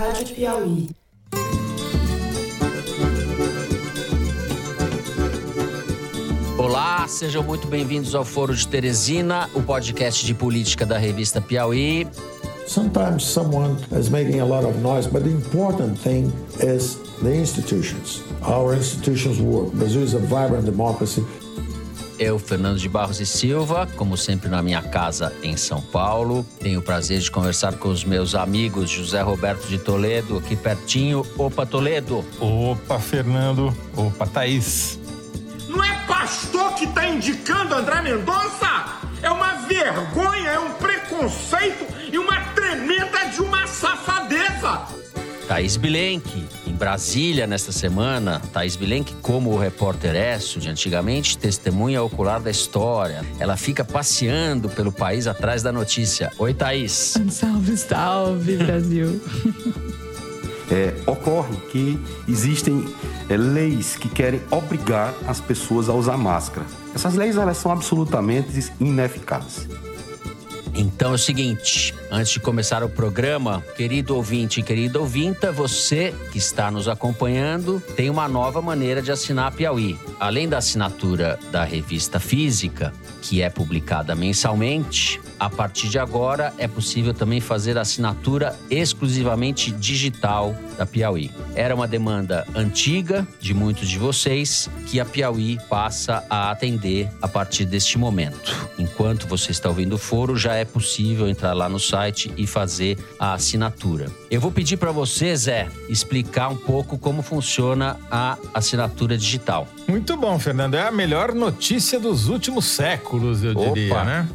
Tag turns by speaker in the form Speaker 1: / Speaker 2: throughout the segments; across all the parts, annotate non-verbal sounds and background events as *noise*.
Speaker 1: Rádio Piauí.
Speaker 2: Olá, sejam muito bem-vindos ao Foro de Teresina, o podcast de política da revista Piauí.
Speaker 3: Sometimes someone is making a lot of noise, but the important thing is the institutions. Our institutions work. Brazil is a vibrant democracy.
Speaker 2: Eu, Fernando de Barros e Silva, como sempre na minha casa em São Paulo. Tenho o prazer de conversar com os meus amigos José Roberto de Toledo, aqui pertinho. Opa, Toledo.
Speaker 4: Opa, Fernando. Opa, Thaís.
Speaker 5: Não é pastor que está indicando André Mendonça? É uma vergonha, é um preconceito e uma tremenda de uma safadeza.
Speaker 2: Thaís Bilenque, Brasília nesta semana. Thaís Bilenque, como o repórter Esso de antigamente, testemunha ocular da história. Ela fica passeando pelo país atrás da notícia. Oi, Thaís. *laughs*
Speaker 6: Salve, salve, Brasil. *laughs*
Speaker 7: É, ocorre que existem é, leis que querem obrigar as pessoas a usar máscara. Essas leis elas são absolutamente ineficazes.
Speaker 2: Então é o seguinte, antes de começar o programa, querido ouvinte e querida ouvinta, você que está nos acompanhando tem uma nova maneira de assinar a Piauí. Além da assinatura da revista física, que é publicada mensalmente, a partir de agora é possível também fazer assinatura exclusivamente digital da Piauí. Era uma demanda antiga de muitos de vocês que a Piauí passa a atender a partir deste momento. Enquanto você está ouvindo o foro, já é possível entrar lá no site e fazer a assinatura. Eu vou pedir para você, Zé, explicar um pouco como funciona a assinatura digital.
Speaker 4: Muito bom, Fernando. É a melhor notícia dos últimos séculos, eu
Speaker 2: Opa.
Speaker 4: diria, né?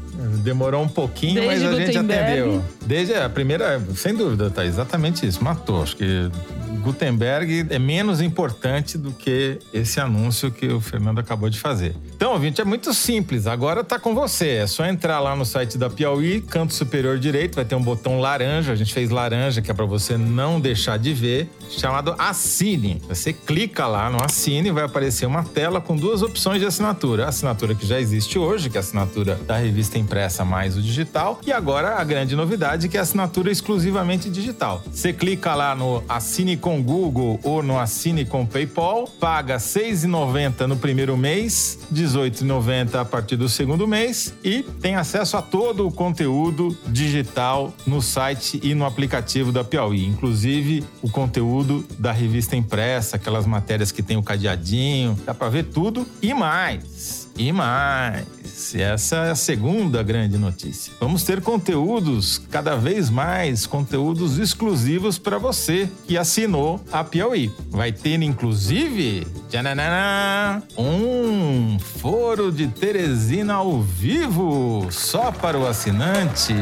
Speaker 4: Demorou um pouquinho,
Speaker 6: Desde
Speaker 4: mas a gente atendeu. Desde a primeira, sem dúvida, tá exatamente isso. Matou. Acho que Gutenberg é menos importante do que esse anúncio que o Fernando acabou de fazer. Então, ouvinte, é muito simples. Agora tá com você. É só entrar lá no site da Piauí, canto superior direito, vai ter um botão laranja. A gente fez laranja, que é para você não deixar de ver, chamado Assine. Você clica lá no Assine e vai aparecer uma tela com duas opções de assinatura. A assinatura que já existe hoje, que é a assinatura da revista impressa mais o digital. E agora a grande novidade, que é a assinatura exclusivamente digital. Você clica lá no Assine com Google ou no Assine com PayPal, paga R$ 6,90 no primeiro mês, R$ 18,90 a partir do segundo mês e tem acesso a todo o conteúdo digital no site e no aplicativo da Piauí, inclusive o conteúdo da revista impressa, aquelas matérias que tem o cadeadinho, dá para ver tudo e mais. E mais. Essa é a segunda grande notícia. Vamos ter conteúdos cada vez mais, conteúdos exclusivos para você que assinou a Piauí. Vai ter, inclusive, tchananã, um foro de Teresina ao vivo, só para o assinante.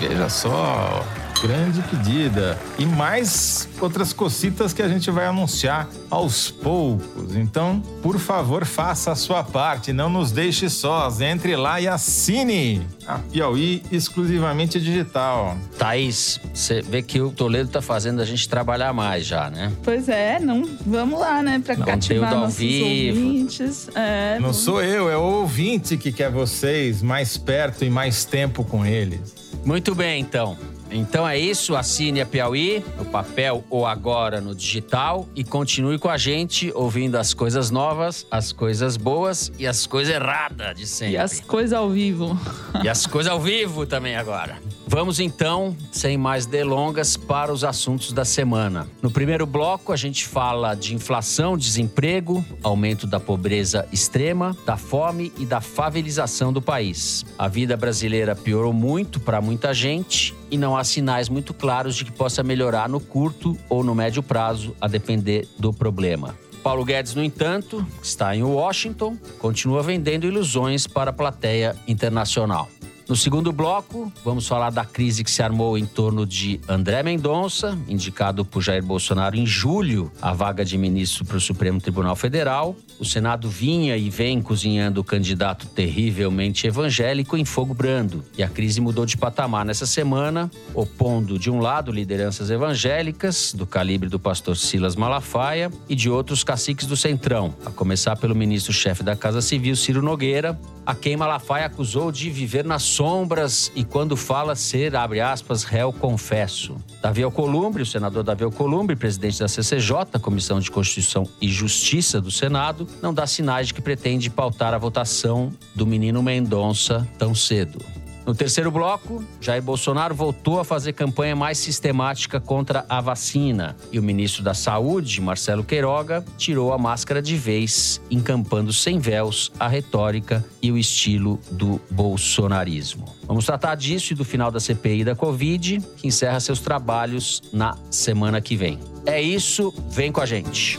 Speaker 4: Veja só, grande pedida. E mais outras cocitas que a gente vai anunciar aos poucos. Então, por favor, faça a sua parte, não nos deixe sós. Entre lá e assine a Piauí exclusivamente digital.
Speaker 2: Thaís, você vê que o Toledo tá fazendo a gente trabalhar mais já, né?
Speaker 6: Pois é, não, vamos lá, né? Pra cativar
Speaker 2: Conteúdo ao
Speaker 6: nossos
Speaker 2: vivo.
Speaker 6: ouvintes. É,
Speaker 4: Não
Speaker 6: vamos-
Speaker 4: sou eu, é o ouvinte que quer vocês mais perto e mais tempo com eles.
Speaker 2: Muito bem, então. Então é isso, assine a Piauí, no papel ou agora no digital e continue com a gente ouvindo as coisas novas, as coisas boas e as coisas erradas de sempre.
Speaker 6: E as coisas ao vivo.
Speaker 2: E as coisas ao vivo também agora. Vamos então, sem mais delongas, para os assuntos da semana. No primeiro bloco, a gente fala de inflação, desemprego, aumento da pobreza extrema, da fome e da favelização do país. A vida brasileira piorou muito para muita gente e não há sinais muito claros de que possa melhorar no curto ou no médio prazo, a depender do problema. Paulo Guedes, no entanto, está em Washington, continua vendendo ilusões para a plateia internacional. No segundo bloco, vamos falar da crise que se armou em torno de André Mendonça, indicado por Jair Bolsonaro em julho à vaga de ministro para o Supremo Tribunal Federal. O Senado vinha e vem cozinhando o candidato terrivelmente evangélico em fogo brando. E a crise mudou de patamar nessa semana, opondo, de um lado, lideranças evangélicas, do calibre do pastor Silas Malafaia, e de outros caciques do Centrão, a começar pelo ministro-chefe da Casa Civil, Ciro Nogueira, a quem Malafaia acusou de viver na sombras e quando fala ser, abre aspas, réu confesso. Davi Alcolumbre, o senador Davi Alcolumbre, presidente da CCJ, Comissão de Constituição e Justiça do Senado, não dá sinais de que pretende pautar a votação do menino Mendonça tão cedo. No terceiro bloco, Jair Bolsonaro voltou a fazer campanha mais sistemática contra a vacina. E o ministro da Saúde, Marcelo Queiroga, tirou a máscara de vez, encampando sem véus a retórica e o estilo do bolsonarismo. Vamos tratar disso e do final da CPI da Covid, que encerra seus trabalhos na semana que vem. É isso, vem com a gente.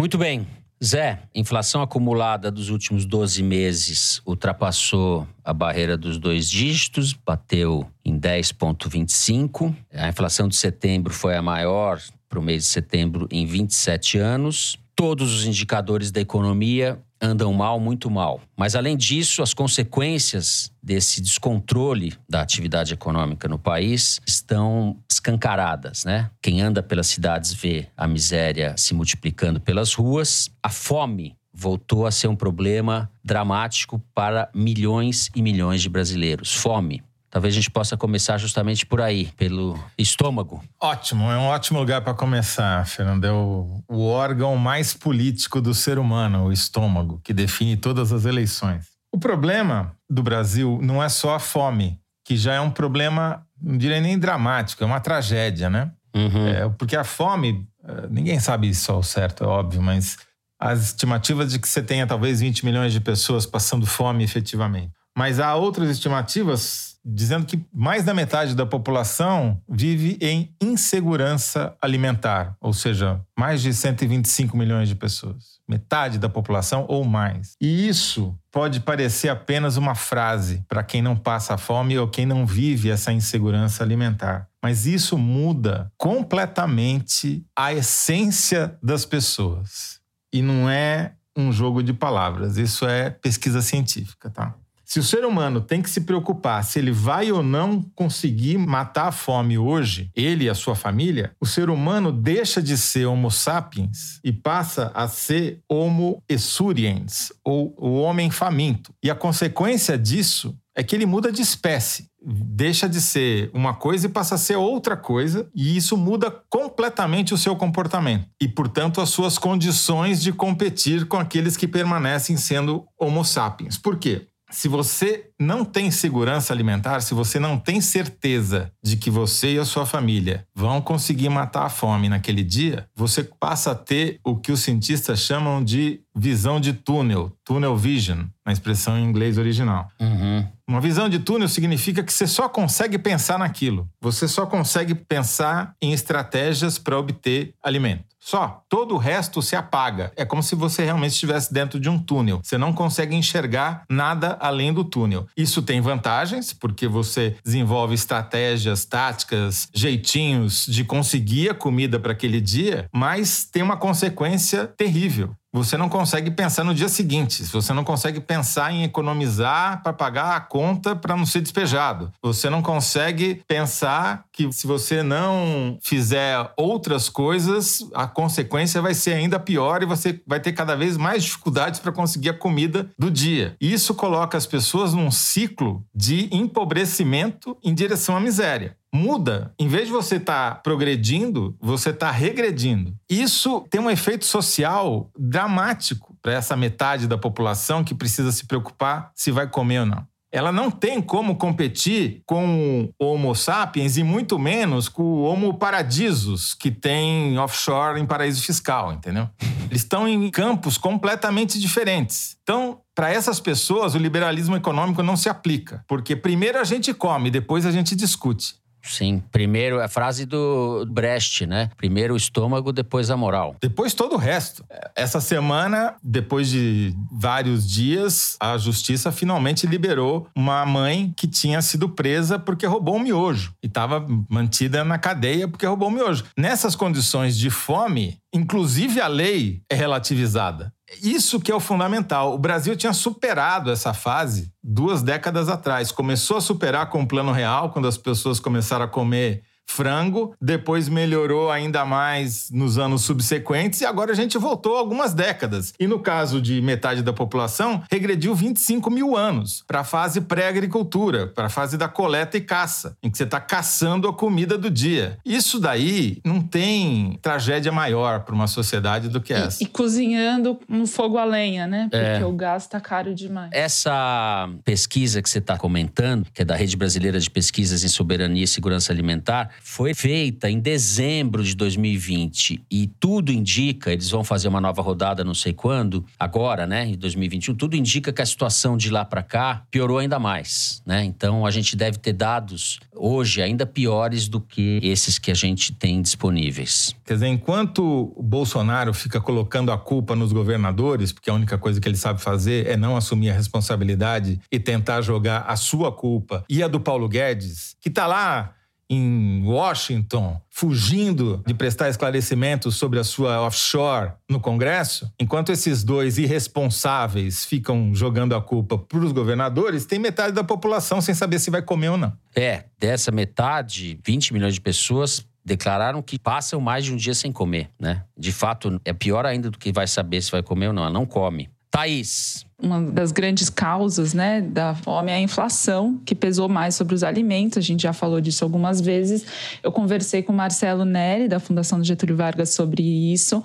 Speaker 2: Muito bem. Zé, inflação acumulada dos últimos 12 meses ultrapassou a barreira dos dois dígitos, bateu em 10,25. A inflação de setembro foi a maior para o mês de setembro em 27 anos. Todos os indicadores da economia andam mal, muito mal. Mas, além disso, as consequências desse descontrole da atividade econômica no país estão escancaradas, né? Quem anda pelas cidades vê a miséria se multiplicando pelas ruas, a fome voltou a ser um problema dramático para milhões e milhões de brasileiros. Fome. Talvez a gente possa começar justamente por aí, pelo estômago.
Speaker 4: Ótimo, é um ótimo lugar para começar, Fernando. É o, o, órgão mais político do ser humano, o estômago, que define todas as eleições. O problema do Brasil não é só a fome, que já é um problema, não direi nem dramático, é uma tragédia, né? Uhum. É, porque a fome, eh, ninguém sabe isso ao certo, é óbvio, mas as estimativas de que você tenha talvez 20 milhões de pessoas passando fome efetivamente. Mas há outras estimativas dizendo que mais da metade da população vive em insegurança alimentar, ou seja, mais de 125 milhões de pessoas. Metade da população ou mais. E isso pode parecer apenas uma frase para quem não passa fome ou quem não vive essa insegurança alimentar. Mas isso muda completamente a essência das pessoas. E não é um jogo de palavras, isso é pesquisa científica, tá? Se o ser humano tem que se preocupar se ele vai ou não conseguir matar a fome hoje, ele e a sua família, o ser humano deixa de ser Homo sapiens e passa a ser Homo essuriens, ou o homem faminto. E a consequência disso é que ele muda de espécie. Deixa de ser uma coisa e passa a ser outra coisa, e isso muda completamente o seu comportamento e, portanto, as suas condições de competir com aqueles que permanecem sendo Homo sapiens. Por quê? Se você não tem segurança alimentar, se você não tem certeza de que você e a sua família vão conseguir matar a fome naquele dia, você passa a ter o que os cientistas chamam de visão de túnel, tunnel vision, na expressão em inglês original. Uhum. Uma visão de túnel significa que você só consegue pensar naquilo. Você só consegue pensar em estratégias para obter alimento. Só. Todo o resto se apaga. É como se você realmente estivesse dentro de um túnel. Você não consegue enxergar nada além do túnel. Isso tem vantagens, porque você desenvolve estratégias, táticas, jeitinhos de conseguir a comida para aquele dia, mas tem uma consequência terrível você não consegue pensar no dia seguinte. Você não consegue pensar em economizar para pagar a conta para não ser despejado. Você não consegue pensar que se você não fizer outras coisas, a consequência vai ser ainda pior e você vai ter cada vez mais dificuldades para conseguir a comida do dia. Isso coloca as pessoas num ciclo de empobrecimento em direção à miséria muda. Em vez de você estar tá progredindo, você está regredindo. Isso tem um efeito social dramático para essa metade da população que precisa se preocupar se vai comer ou não. Ela não tem como competir com o Homo sapiens e muito menos com o Homo paradisos, que tem offshore em paraíso fiscal, entendeu? *laughs* Eles estão em campos completamente diferentes. Então, para essas pessoas, o liberalismo econômico não se aplica, porque primeiro a gente come, depois a gente discute.
Speaker 2: Sim, primeiro a frase do Brecht, né? Primeiro o estômago, depois a moral.
Speaker 4: Depois todo o resto. Essa semana, depois de vários dias, a justiça finalmente liberou uma mãe que tinha sido presa porque roubou um miojo e estava mantida na cadeia porque roubou um miojo. Nessas condições de fome, inclusive a lei é relativizada. Isso que é o fundamental. O Brasil tinha superado essa fase duas décadas atrás. Começou a superar com o Plano Real, quando as pessoas começaram a comer frango, depois melhorou ainda mais nos anos subsequentes e agora a gente voltou algumas décadas. E no caso de metade da população, regrediu 25 mil anos para a fase pré-agricultura, para a fase da coleta e caça, em que você está caçando a comida do dia. Isso daí não tem tragédia maior para uma sociedade do que essa.
Speaker 6: E, e cozinhando no fogo a lenha, né? Porque
Speaker 2: É.
Speaker 6: o gás tá caro demais.
Speaker 2: Essa pesquisa que você está comentando, que é da Rede Brasileira de Pesquisas em Soberania e Segurança Alimentar, foi feita em dezembro de 2020 e tudo indica, eles vão fazer uma nova rodada não sei quando, agora, né, em 2021, tudo indica que a situação de lá para cá piorou ainda mais, né? Então a gente deve ter dados hoje ainda piores do que esses que a gente tem disponíveis.
Speaker 4: Quer dizer, enquanto o Bolsonaro fica colocando a culpa nos governadores, porque a única coisa que ele sabe fazer é não assumir a responsabilidade e tentar jogar a sua culpa, e a do Paulo Guedes, que está lá em Washington, fugindo de prestar esclarecimentos sobre a sua offshore no Congresso, enquanto esses dois irresponsáveis ficam jogando a culpa para os governadores, tem metade da população sem saber se vai comer ou não.
Speaker 2: É, dessa metade, 20 milhões de pessoas declararam que passam mais de um dia sem comer, né? De fato, é pior ainda do que vai saber se vai comer ou não. Ela não come. Thaís,
Speaker 6: Uma das grandes causas né, da fome é a inflação, que pesou mais sobre os alimentos. A gente já falou disso algumas vezes. Eu conversei com o Marcelo Neri, da Fundação Getúlio Vargas, sobre isso.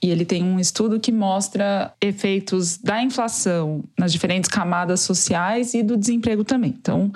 Speaker 6: E ele tem um estudo que mostra efeitos da inflação nas diferentes camadas sociais e do desemprego também. Então,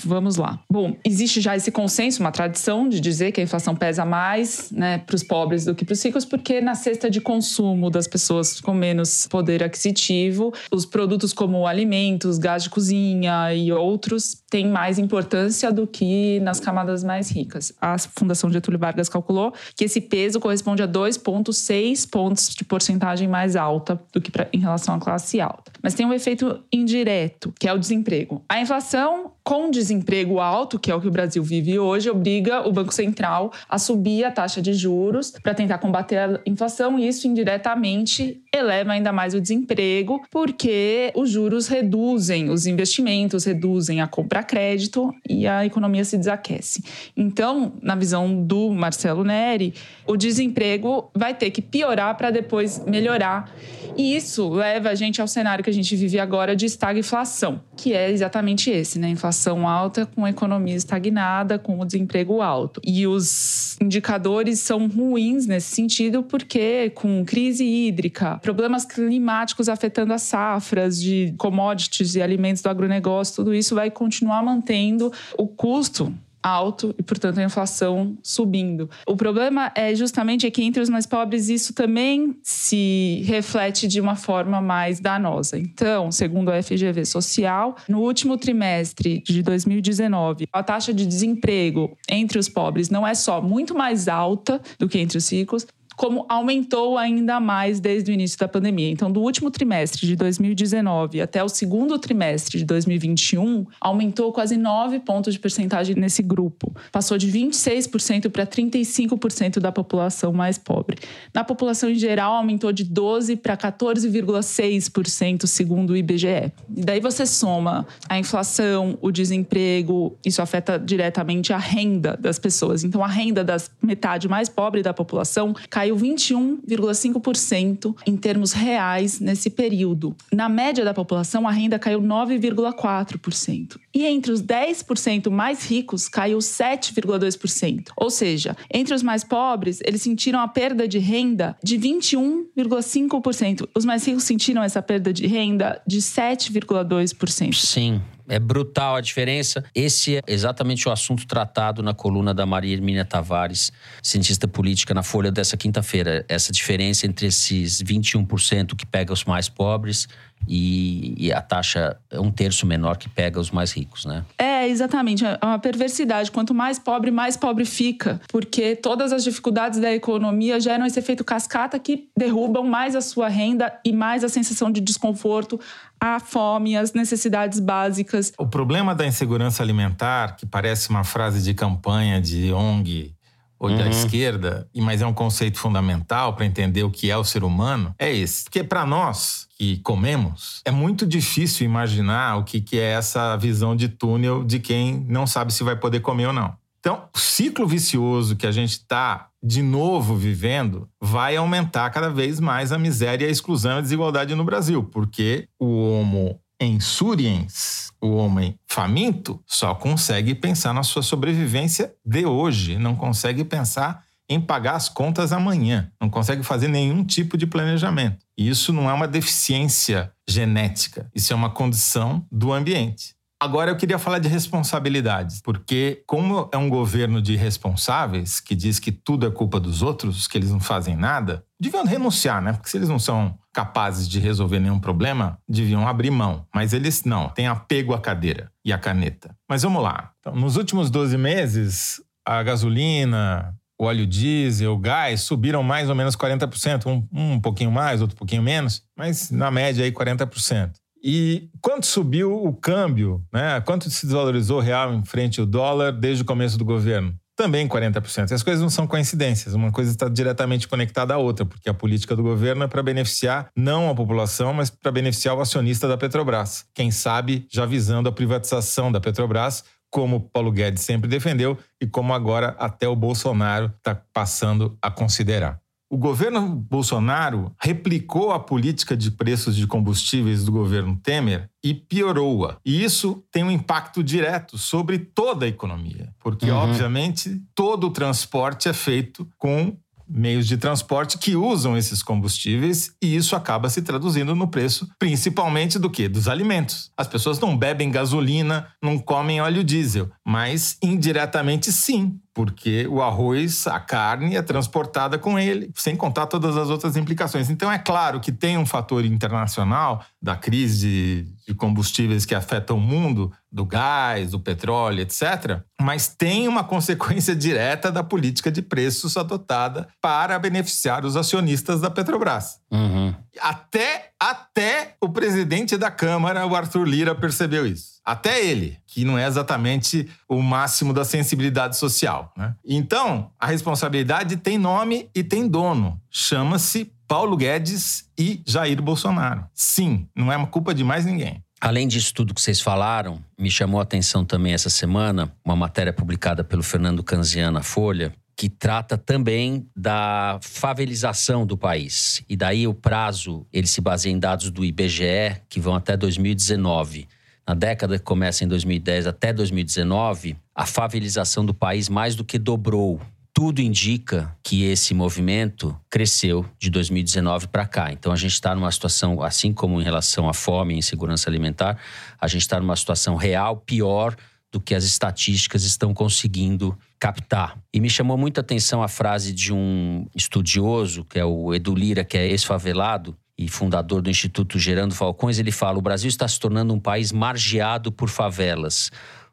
Speaker 6: Vamos lá. Bom, existe já esse consenso, uma tradição de dizer que a inflação pesa mais né, para os pobres do que para os ricos, porque na cesta de consumo das pessoas com menos poder aquisitivo, os produtos como alimentos, gás de cozinha e outros têm mais importância do que nas camadas mais ricas. A Fundação Getúlio Vargas calculou que esse peso corresponde a 2,6 pontos de porcentagem mais alta do que pra, em relação à classe alta. Mas tem um efeito indireto, que é o desemprego. A inflação com desemprego alto, que é o que o Brasil vive hoje, obriga o Banco Central a subir a taxa de juros para tentar combater a inflação e isso indiretamente eleva ainda mais o desemprego, porque os juros reduzem os investimentos, reduzem a compra a crédito e a economia se desaquece. Então, na visão do Marcelo Neri, o desemprego vai ter que piorar para depois melhorar. E isso leva a gente ao cenário que a gente vive agora de estagflação, que é exatamente esse, né? Inflação alta com a economia estagnada, com o desemprego alto. E os indicadores são ruins nesse sentido porque com crise hídrica, problemas climáticos afetando as safras de commodities e alimentos do agronegócio, tudo isso vai continuar mantendo o custo alto e, portanto, a inflação subindo. O problema é justamente que entre os mais pobres isso também se reflete de uma forma mais danosa. Então, segundo a FGV Social, no último trimestre de 2019, a taxa de desemprego entre os pobres não é só muito mais alta do que entre os ricos, como aumentou ainda mais desde o início da pandemia. Então, do último trimestre de 2019 até o segundo trimestre de 2021, aumentou quase 9 pontos de percentagem nesse grupo. Passou de 26% para 35% da população mais pobre. Na população em geral, aumentou de 12 para 14,6%, segundo o IBGE. E daí você soma a inflação, o desemprego, isso afeta diretamente a renda das pessoas. Então, a renda das metade mais pobre da população caiu 21,5% em termos reais nesse período. Na média da população, a renda caiu 9,4%. E entre os 10% mais ricos, caiu 7,2%. Ou seja, entre os mais pobres, eles sentiram a perda de renda de 21,5%. Os mais ricos sentiram essa perda de renda de 7,2%.
Speaker 2: Sim. É brutal a diferença. Esse é exatamente o assunto tratado na coluna da Maria Hermínia Tavares, cientista política, na Folha dessa quinta-feira. Essa diferença entre esses 21% que pega os mais pobres e, e, a taxa é um terço menor que pega os mais ricos, né?
Speaker 6: É, exatamente. É uma perversidade. Quanto mais pobre, mais pobre fica. Porque todas as dificuldades da economia geram esse efeito cascata que derrubam mais a sua renda e mais a sensação de desconforto, a fome, as necessidades básicas.
Speaker 4: O problema da insegurança alimentar, que parece uma frase de campanha de ONG ou da uhum. esquerda, mas é um conceito fundamental para entender o que é o ser humano, é esse. Porque para nós que comemos, é muito difícil imaginar o que, que é essa visão de túnel de quem não sabe se vai poder comer ou não. Então, o ciclo vicioso que a gente está de novo vivendo vai aumentar cada vez mais a miséria, a exclusão e a desigualdade no Brasil, porque o homo insuriens, o homem faminto, só consegue pensar na sua sobrevivência de hoje, não consegue pensar em pagar as contas amanhã, não consegue fazer nenhum tipo de planejamento. E isso não é uma deficiência genética, isso é uma condição do ambiente. Agora eu queria falar de responsabilidades, porque como é um governo de responsáveis que diz que tudo é culpa dos outros, que eles não fazem nada, deviam renunciar, né? Porque se eles não são capazes de resolver nenhum problema, deviam abrir mão. Mas eles não, têm apego à cadeira e à caneta. Mas vamos lá. Então, nos últimos 12 meses, a gasolina, óleo diesel, gás subiram mais ou menos 40%, um, um pouquinho mais, outro pouquinho menos, mas na média aí 40%. E quanto subiu o câmbio, né? Quanto se desvalorizou o real em frente ao dólar desde o começo do governo? Também 40%. As coisas não são coincidências, uma coisa está diretamente conectada à outra, porque a política do governo é para beneficiar não a população, mas para beneficiar o acionista da Petrobras. Quem sabe já visando a privatização da Petrobras, como Paulo Guedes sempre defendeu e como agora até o Bolsonaro está passando a considerar. O governo Bolsonaro replicou a política de preços de combustíveis do governo Temer e piorou-a. E isso tem um impacto direto sobre toda a economia, porque, uhum. obviamente, todo o transporte é feito com meios de transporte que usam esses combustíveis e isso acaba se traduzindo no preço, principalmente do que? Dos alimentos. As pessoas não bebem gasolina, não comem óleo diesel, mas indiretamente sim, porque o arroz, a carne é transportada com ele, sem contar todas as outras implicações. Então é claro que tem um fator internacional da crise de combustíveis que afeta o mundo, do gás, do petróleo, etc. Mas tem uma consequência direta da política de preços adotada para beneficiar os acionistas da Petrobras. Uhum. Até, até o presidente da Câmara, o Arthur Lira, percebeu isso. Até ele, que não é exatamente o máximo da sensibilidade social. Né? Então, a responsabilidade tem nome e tem dono. Chama-se Paulo Guedes e Jair Bolsonaro. Sim, não é uma culpa de mais ninguém.
Speaker 2: Além disso tudo que vocês falaram, me chamou a atenção também essa semana uma matéria publicada pelo Fernando Canziano na Folha, que trata também da favelização do país. E daí o prazo, ele se baseia em dados do IBGE, que vão até 2019. Na década que começa em 2010 até 2019, a favelização do país mais do que dobrou. Tudo indica que esse movimento cresceu de 2019 para cá. Então a gente está numa situação, assim como em relação à fome e insegurança alimentar, a gente está numa situação real pior do que as estatísticas estão conseguindo captar. E me chamou muita atenção a frase de um estudioso, que é o Edu Lira, que é ex-favelado e fundador do Instituto Gerando Falcões. Ele fala: o Brasil está se tornando um país margeado por favelas.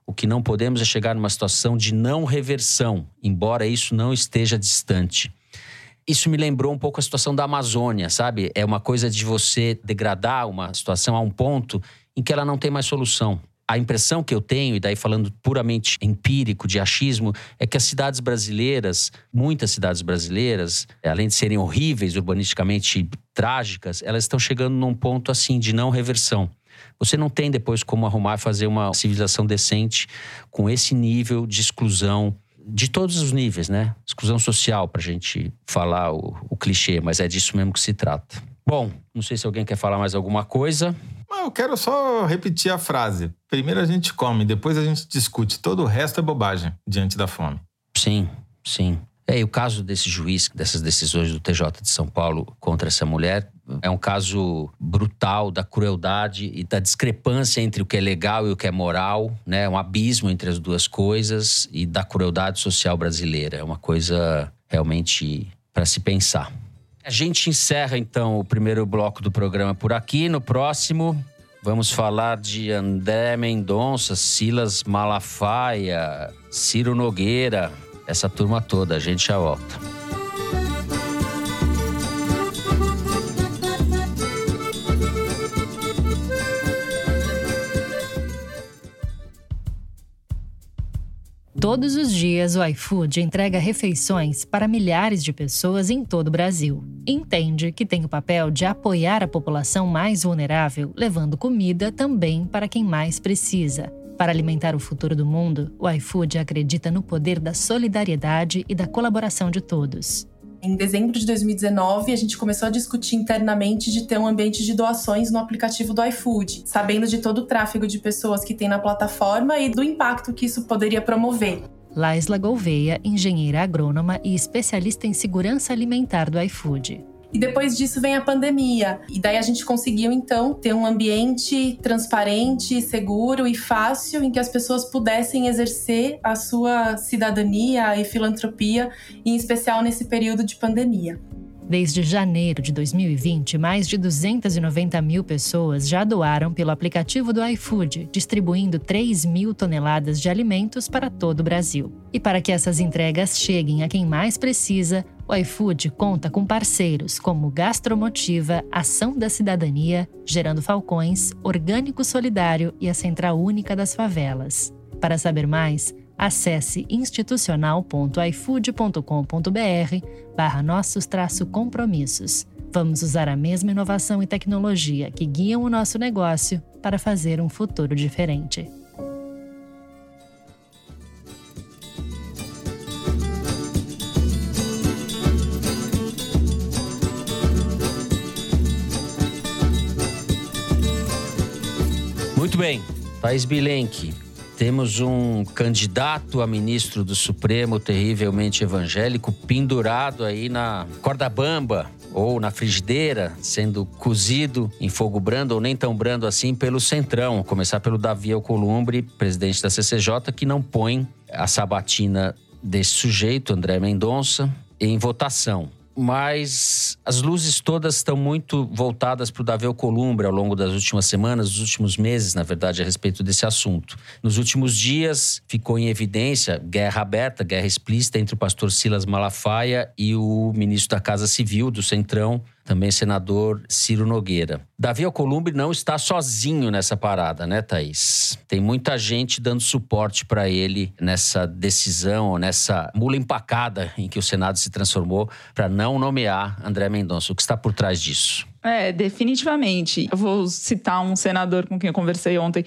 Speaker 2: O que não podemos é chegar numa situação de não reversão, embora isso não esteja distante. Isso me lembrou um pouco a situação da Amazônia, sabe? É uma coisa de você degradar uma situação a um ponto em que ela não tem mais solução a impressão que eu tenho, e daí falando puramente empírico, de achismo, é que as cidades brasileiras, muitas cidades brasileiras, além de serem horríveis, urbanisticamente trágicas, elas estão chegando num ponto assim de não reversão. Você não tem depois como arrumar e fazer uma civilização decente com esse nível de exclusão de todos os níveis, né? Exclusão social, para a gente falar o, o clichê, mas é disso mesmo que se trata. Bom, não sei se alguém quer falar mais alguma coisa.
Speaker 4: Eu quero só repetir a frase. Primeiro a gente come, depois a gente discute. Todo o resto é bobagem diante da fome.
Speaker 2: Sim, sim. É, e o caso desse juiz, dessas decisões do TJ de São Paulo contra essa mulher, é um caso brutal da crueldade e da discrepância entre o que é legal e o que é moral, né? Um abismo entre as duas coisas e da crueldade social brasileira. É uma coisa realmente para se pensar. A gente encerra então o primeiro bloco do programa por aqui. No próximo, vamos falar de André Mendonça, Silas Malafaia, Ciro Nogueira, essa turma toda. A gente já volta.
Speaker 1: Todos os dias, o iFood entrega refeições para milhares de pessoas em todo o Brasil. Entende que tem o papel de apoiar a população mais vulnerável, levando comida também para quem mais precisa. Para alimentar o futuro do mundo, o iFood acredita no poder da solidariedade e da colaboração de todos.
Speaker 8: Em dezembro de 2019, a gente começou a discutir internamente de ter um ambiente de doações no aplicativo do iFood, sabendo de todo o tráfego de pessoas que tem na plataforma e do impacto que isso poderia promover.
Speaker 1: Laisla Gouveia, engenheira agrônoma e especialista em segurança alimentar do iFood.
Speaker 8: E depois disso vem a pandemia. E daí a gente conseguiu, então, ter um ambiente transparente, seguro e fácil em que as pessoas pudessem exercer a sua cidadania e filantropia, em especial nesse período de pandemia.
Speaker 1: Desde janeiro de 2020, mais de 290 mil pessoas já doaram pelo aplicativo do iFood, distribuindo 3 mil toneladas de alimentos para todo o Brasil. E para que essas entregas cheguem a quem mais precisa, o iFood conta com parceiros como Gastromotiva, Ação da Cidadania, Gerando Falcões, Orgânico Solidário e a Central Única das Favelas. Para saber mais, acesse institucional.ifood.com.br barra nossos compromissos. Vamos usar a mesma inovação e tecnologia que guiam o nosso negócio para fazer um futuro diferente.
Speaker 2: Muito bem, Thais Bilenque. Temos um candidato a ministro do Supremo terrivelmente evangélico pendurado aí na corda bamba ou na frigideira, sendo cozido em fogo brando ou nem tão brando assim pelo Centrão. Começar pelo Davi Alcolumbre, presidente da CCJ, que não põe a sabatina desse sujeito, André Mendonça, em votação mas as luzes todas estão muito voltadas para o Davi Alcolumbre ao longo das últimas semanas, dos últimos meses, na verdade, a respeito desse assunto. Nos últimos dias, ficou em evidência guerra aberta, guerra explícita entre o pastor Silas Malafaia e o ministro da Casa Civil do Centrão, também senador Ciro Nogueira. Davi Alcolumbre não está sozinho nessa parada, né, Thaís? Tem muita gente dando suporte para ele nessa decisão, nessa mula empacada em que o Senado se transformou para não nomear André Mendonça. O que está por trás disso?
Speaker 6: É, definitivamente. Eu vou citar um senador com quem eu conversei ontem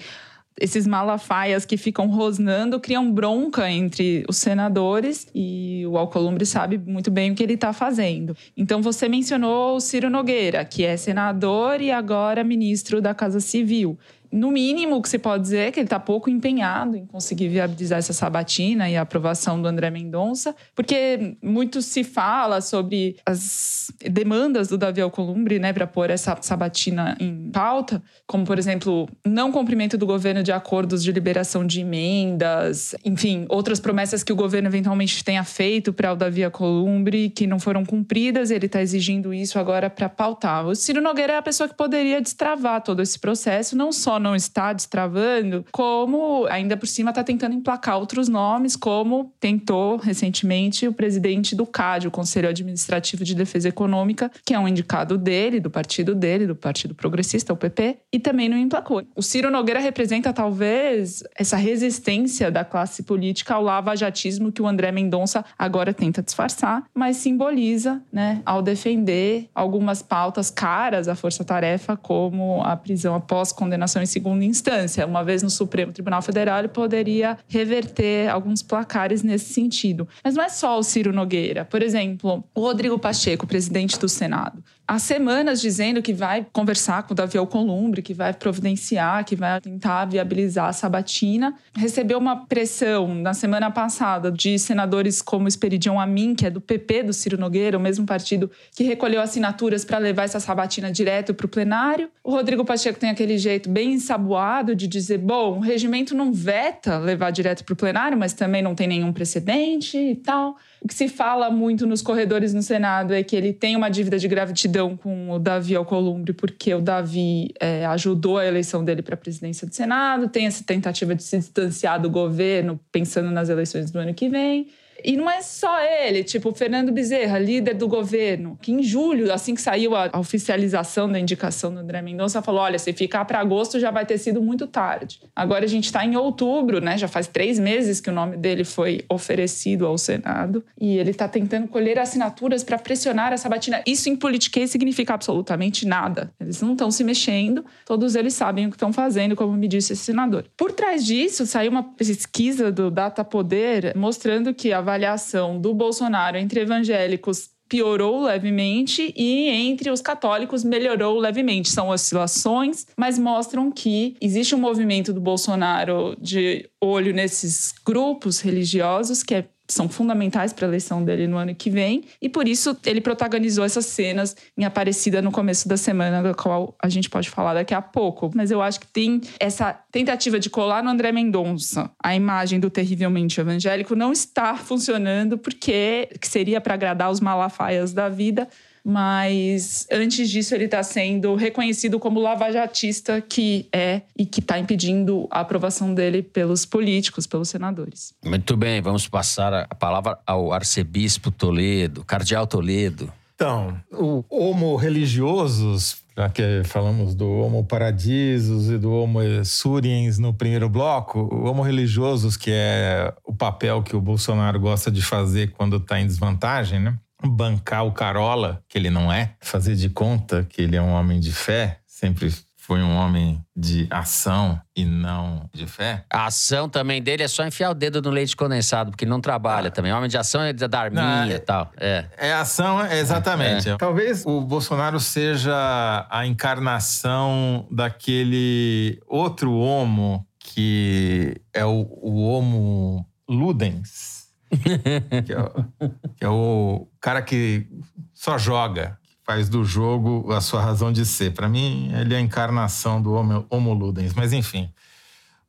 Speaker 6: esses malafaias que ficam rosnando criam bronca entre os senadores e o Alcolumbre sabe muito bem o que ele está fazendo. Então você mencionou o Ciro Nogueira, que é senador e agora ministro da Casa Civil no mínimo, o que se pode dizer é que ele está pouco empenhado em conseguir viabilizar essa sabatina e a aprovação do André Mendonça, porque muito se fala sobre as demandas do Davi Alcolumbre né, para pôr essa sabatina em pauta, como, por exemplo, não cumprimento do governo de acordos de liberação de emendas, enfim, outras promessas que o governo eventualmente tenha feito para o Davi Alcolumbre que não foram cumpridas, e ele está exigindo isso agora para pautar. O Ciro Nogueira é a pessoa que poderia destravar todo esse processo, não só não está destravando, como ainda por cima está tentando emplacar outros nomes, como tentou recentemente o presidente do CAD, o Conselho Administrativo de Defesa Econômica, que é um indicado dele, do partido dele, do Partido Progressista, o PP, e também não emplacou. O Ciro Nogueira representa talvez essa resistência da classe política ao lavajatismo que o André Mendonça agora tenta disfarçar, mas simboliza, né, ao defender algumas pautas caras à força-tarefa, como a prisão após condenação segunda instância. Uma vez no Supremo Tribunal Federal, ele poderia reverter alguns placares nesse sentido. Mas não é só o Ciro Nogueira. Por exemplo, o Rodrigo Pacheco, presidente do Senado há semanas dizendo que vai conversar com o Davi Alcolumbre, que vai providenciar, que vai tentar viabilizar a sabatina. Recebeu uma pressão na semana passada de senadores como Esperidião Amin, que é do PP do Ciro Nogueira, o mesmo partido que recolheu assinaturas para levar essa sabatina direto para o plenário. O Rodrigo Pacheco tem aquele jeito bem ensaboado de dizer: bom, o regimento não veta levar direto para o plenário, mas também não tem nenhum precedente e tal. O que se fala muito nos corredores no Senado é que ele tem uma dívida de gratidão com o Davi Alcolumbre, porque o Davi é, ajudou a eleição dele para a presidência do Senado, tem essa tentativa de se distanciar do governo, pensando nas eleições do ano que vem. E não é só ele, tipo, o Fernando Bezerra, líder do governo, que em julho, assim que saiu a, oficialização da indicação do André Mendonça, falou: olha, se ficar para agosto já vai ter sido muito tarde. Agora a gente está em outubro, né? Já faz três meses que o nome dele foi oferecido ao Senado e ele está tentando colher assinaturas para pressionar essa batina. Isso em politiquês significa absolutamente nada. Eles não estão se mexendo, todos eles sabem o que estão fazendo, como me disse esse senador. Por trás disso, saiu uma pesquisa do Data Poder mostrando que a avaliação do Bolsonaro entre evangélicos piorou levemente e entre os católicos melhorou levemente. São oscilações, mas mostram que existe um movimento do Bolsonaro de olho nesses grupos religiosos que é são fundamentais para a eleição dele no ano que vem, e por isso ele protagonizou essas cenas em Aparecida no começo da semana, da qual a gente pode falar daqui a pouco. Mas eu acho que tem essa tentativa de colar no André Mendonça a imagem do terrivelmente evangélico não está funcionando porque que seria para agradar os malafaias da vida, mas antes disso ele está sendo reconhecido como lavajatista que é e que está impedindo a aprovação dele pelos políticos, pelos senadores.
Speaker 2: Muito bem, vamos passar a palavra ao arcebispo Toledo, cardeal Toledo.
Speaker 4: Então, o homo religiosos, já que falamos do homo paradisos e do homo suriens no primeiro bloco, o homo religiosos, que é o papel que o Bolsonaro gosta de fazer quando está em desvantagem, né? Bancar o Carola, que ele não é, fazer de conta que ele é um homem de fé, sempre foi um homem de ação e não de fé.
Speaker 2: A ação também dele é só enfiar o dedo no leite condensado, porque não trabalha ah. também. Homem de ação é da arminha e tal. É.
Speaker 4: é ação, é, exatamente. É. Talvez o Bolsonaro seja a encarnação daquele outro homo que é o, o homo ludens *laughs* que, é o, que é o cara que só joga, faz do jogo a sua razão de ser. Para mim, ele é a encarnação do homo, homo ludens. Mas enfim,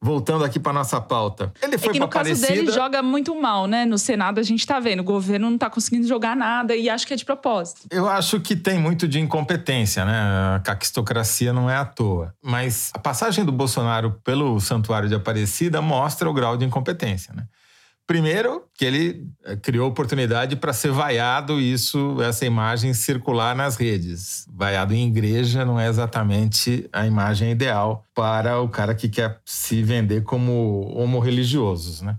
Speaker 4: voltando aqui para nossa pauta. Ele foi
Speaker 6: é que no caso
Speaker 4: Aparecida...
Speaker 6: dele joga muito mal, né? No Senado a gente tá vendo, o governo não tá conseguindo jogar nada e acho que é de propósito.
Speaker 4: Eu acho que tem muito de incompetência, né? A caquistocracia não é à toa. Mas a passagem do Bolsonaro pelo Santuário de Aparecida mostra o grau de incompetência, né? Primeiro, que ele eh, criou oportunidade para ser vaiado isso, essa imagem circular nas redes. Vaiado em igreja não é exatamente a imagem ideal para o cara que quer se vender como homo-religiosos, né?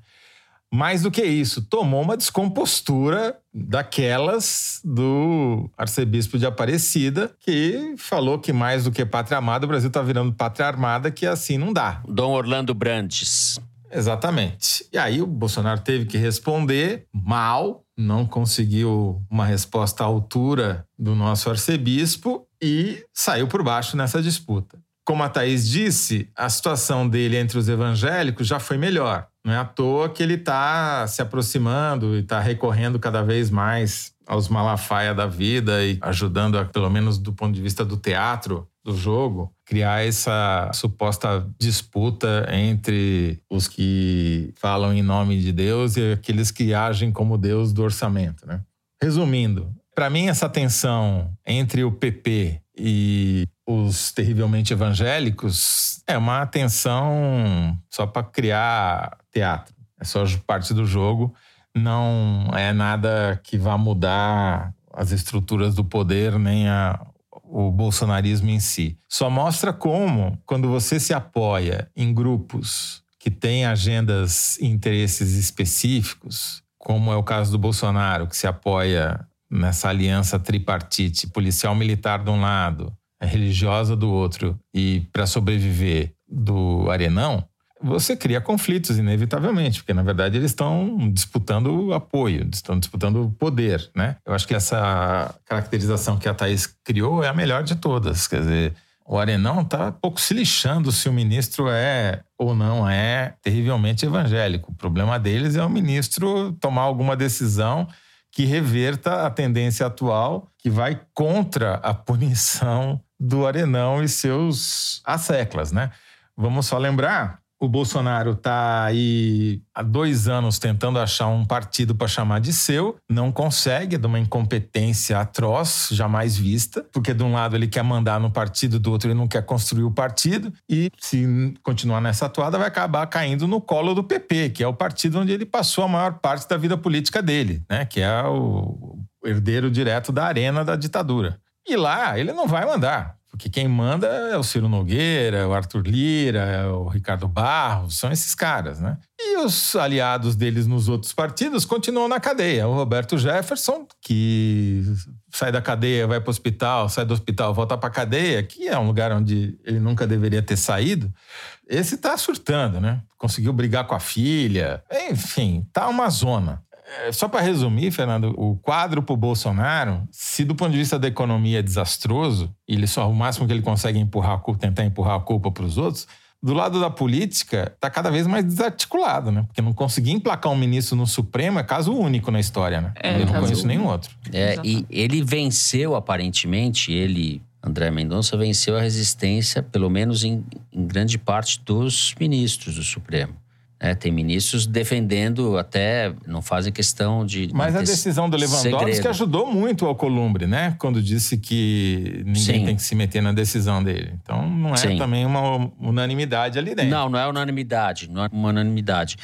Speaker 4: Mais do que isso, tomou uma descompostura daquelas do arcebispo de Aparecida, que falou que mais do que pátria amada, o Brasil está virando pátria armada, que assim não dá.
Speaker 2: Dom Orlando Brandes.
Speaker 4: Exatamente. E aí o Bolsonaro teve que responder mal, não conseguiu uma resposta à altura do nosso arcebispo e saiu por baixo nessa disputa. Como a Thaís disse, a situação dele entre os evangélicos já foi melhor. Não é à toa que ele está se aproximando e está recorrendo cada vez mais aos Malafaia da vida e ajudando, a, pelo menos do ponto de vista do teatro, do jogo, criar essa suposta disputa entre os que falam em nome de Deus e aqueles que agem como Deus do orçamento. Né? Resumindo, para mim essa tensão entre o PP e os terrivelmente evangélicos é uma tensão só para criar teatro. É só parte do jogo não é nada que vá mudar as estruturas do poder nem a, o bolsonarismo em si. Só mostra como, quando você se apoia em grupos que têm agendas e interesses específicos, como é o caso do Bolsonaro, que se apoia nessa aliança tripartite policial-militar de um lado, religiosa do outro, e para sobreviver do Arenão, você cria conflitos, inevitavelmente, porque na verdade eles estão disputando apoio, estão disputando poder, né? Eu acho que essa caracterização que a Thaís criou é a melhor de todas. Quer dizer, o Arenão está pouco se lixando se o ministro é ou não é terrivelmente evangélico. O problema deles é o ministro tomar alguma decisão que reverta a tendência atual, que vai contra a punição do Arenão e seus asseclas, né? Vamos só lembrar O Bolsonaro está aí há dois anos tentando achar um partido para chamar de seu, não consegue, é de uma incompetência atroz, jamais vista, porque de um lado ele quer mandar no partido, do outro ele não quer construir o partido, e se continuar nessa atuada vai acabar caindo no colo do PP, que é o partido onde ele passou a maior parte da vida política dele, né? que é o herdeiro direto da arena da ditadura. E lá ele não vai mandar. Porque quem manda é o Ciro Nogueira, é o Arthur Lira, é o Ricardo Barros, são esses caras, né? E os aliados deles nos outros partidos continuam na cadeia. O Roberto Jefferson, que sai da cadeia, vai para o hospital, sai do hospital, volta para a cadeia, que é um lugar onde ele nunca deveria ter saído. Esse está surtando, né? Conseguiu brigar com a filha. Enfim, tá uma zona. É, só para resumir, Fernando, o quadro para o Bolsonaro, se do ponto de vista da economia é desastroso, e ele só o máximo que ele consegue empurrar, tentar empurrar a culpa para os outros, do lado da política, está cada vez mais desarticulado, né? Porque não conseguir emplacar um ministro no Supremo é caso único na história, né? É, Eu não conheço nenhum outro.
Speaker 2: É, e ele venceu, aparentemente, ele, André Mendonça, venceu a resistência, pelo menos em, em grande parte dos ministros do Supremo. É, tem ministros defendendo, até não fazem questão de.
Speaker 4: Mas a decisão do Lewandowski segredo. ajudou muito ao Columbre, né? Quando disse que ninguém Sim. tem que se meter na decisão dele. Então não é Sim. também uma unanimidade ali dentro.
Speaker 2: Não, não é unanimidade, não é uma unanimidade.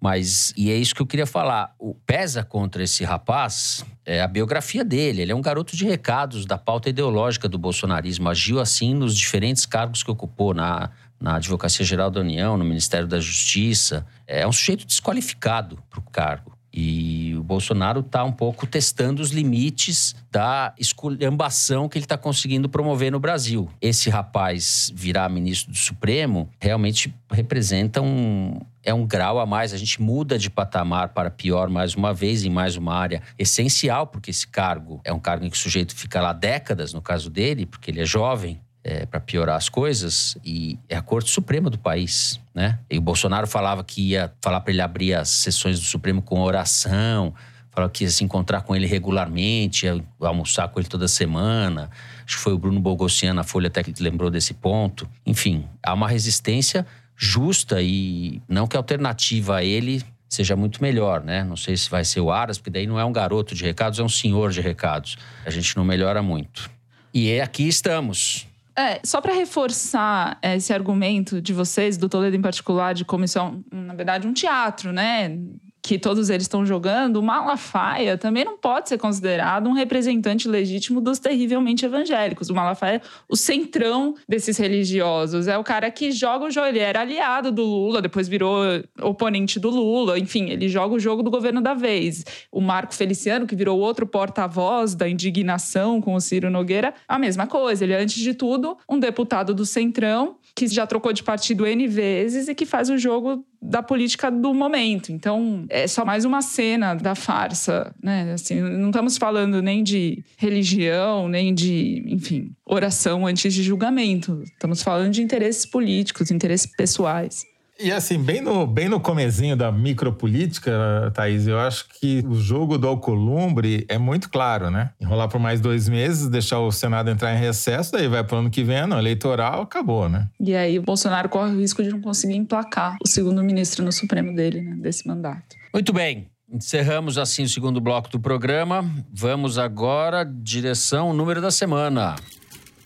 Speaker 2: Mas, e é isso que eu queria falar. O pesa contra esse rapaz é a biografia dele. Ele é um garoto de recados da pauta ideológica do bolsonarismo. Agiu assim nos diferentes cargos que ocupou na na Advocacia Geral da União, no Ministério da Justiça. É um sujeito desqualificado para o cargo. E o Bolsonaro está um pouco testando os limites da esculhambação que ele está conseguindo promover no Brasil. Esse rapaz virar ministro do Supremo realmente representa um. É um grau a mais. A gente muda de patamar para pior mais uma vez em mais uma área essencial, porque esse cargo é um cargo em que o sujeito fica lá décadas, no caso dele, porque ele é jovem, é, para piorar as coisas, e é a Corte Suprema do país, né? E o Bolsonaro falava que ia falar para ele abrir as sessões do Supremo com oração, falava que ia se encontrar com ele regularmente, ia almoçar com ele toda semana. Acho que foi o Bruno Bogossian na Folha até que lembrou desse ponto. Enfim, há uma resistência justa e não que a alternativa a ele seja muito melhor, né? Não sei se vai ser o Aras, porque daí não é um garoto de recados, é um senhor de recados. A gente não melhora muito. E é aqui estamos.
Speaker 6: É, só para reforçar esse argumento de vocês, do Toledo em particular, de como isso é, um, na verdade, um teatro, né? Que todos eles estão jogando, o Malafaia também não pode ser considerado um representante legítimo dos terrivelmente evangélicos. O Malafaia, o centrão desses religiosos, é o cara que joga o jogo. Ele era aliado do Lula, depois virou oponente do Lula. Enfim, ele joga o jogo do governo da vez. O Marco Feliciano, que virou outro porta-voz da indignação com o Ciro Nogueira, a mesma coisa. Ele é, antes de tudo, um deputado do centrão que já trocou de partido N vezes e que faz o jogo da política do momento. Então, é só mais uma cena da farsa, né? Assim, não estamos falando nem de religião, nem de, enfim, oração antes de julgamento. Estamos falando de interesses políticos, interesses pessoais.
Speaker 4: E assim, bem no, bem no comezinho da micropolítica, Thaís, eu acho que o jogo do Alcolumbre é muito claro, né? Enrolar por mais dois meses, deixar o Senado entrar em recesso, daí vai para o ano que vem, no eleitoral, acabou, né?
Speaker 6: E aí o Bolsonaro corre o risco de não conseguir emplacar o segundo ministro no Supremo dele, né? Desse mandato.
Speaker 2: Muito bem. Encerramos assim o segundo bloco do programa. Vamos agora direção número da semana.